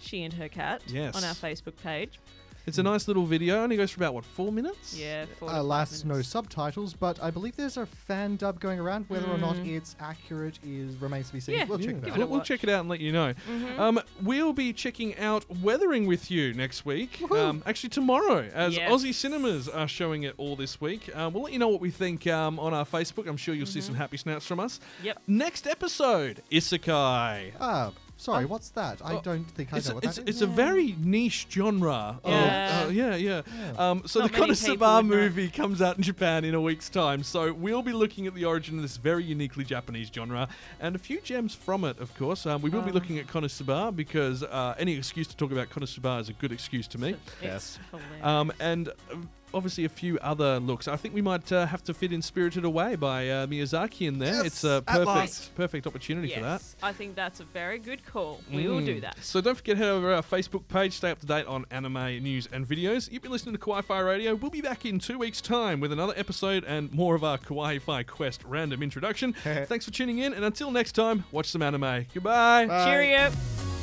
She and Her Cat Yes. on our Facebook page. It's a nice little video. Only goes for about what four minutes. Yeah, four to Uh, no subtitles, but I believe there's a fan dub going around. Whether or not Mm. it's accurate is remains to be seen. Yeah, we'll check that give out. it we'll, we'll watch. check it out and let you know. Mhm. Um, we'll be checking out Weathering with You next week. Um, actually, tomorrow, as Yes. Aussie cinemas are showing it all this week. Um, we'll let you know what we think um, on our Facebook. I'm sure you'll see some happy snaps from us. Mm-hmm. Yep. Next episode, Isekai. Ah, sorry, what's that? I Oh, don't think I It's, know a, what it's, that it's is. a very niche genre. Of, Yeah. uh, yeah, yeah. Um, so Not the many Konosuba movie comes out in Japan in a week's time. So we'll be looking at the origin of this very uniquely Japanese genre and a few gems from it, of course. Um, we will be Um. looking at Konosuba because uh, any excuse to talk about Konosuba is a good excuse to me. It's hilarious. Um, and uh, obviously a few other looks. I think we might uh, have to fit in Spirited Away by uh, Miyazaki in there. Yes, it's a perfect, perfect opportunity for that. I think that's a very good call. We will do Mm. that. So don't forget, to head over to our Facebook page, stay up to date on anime news and videos. You've been listening to Kawaii Fi Radio. We'll be back in two weeks' time with another episode and more of our Kawaii Fi Quest random introduction. Thanks for tuning in, and until next time, watch some anime. Goodbye. Bye. Cheerio.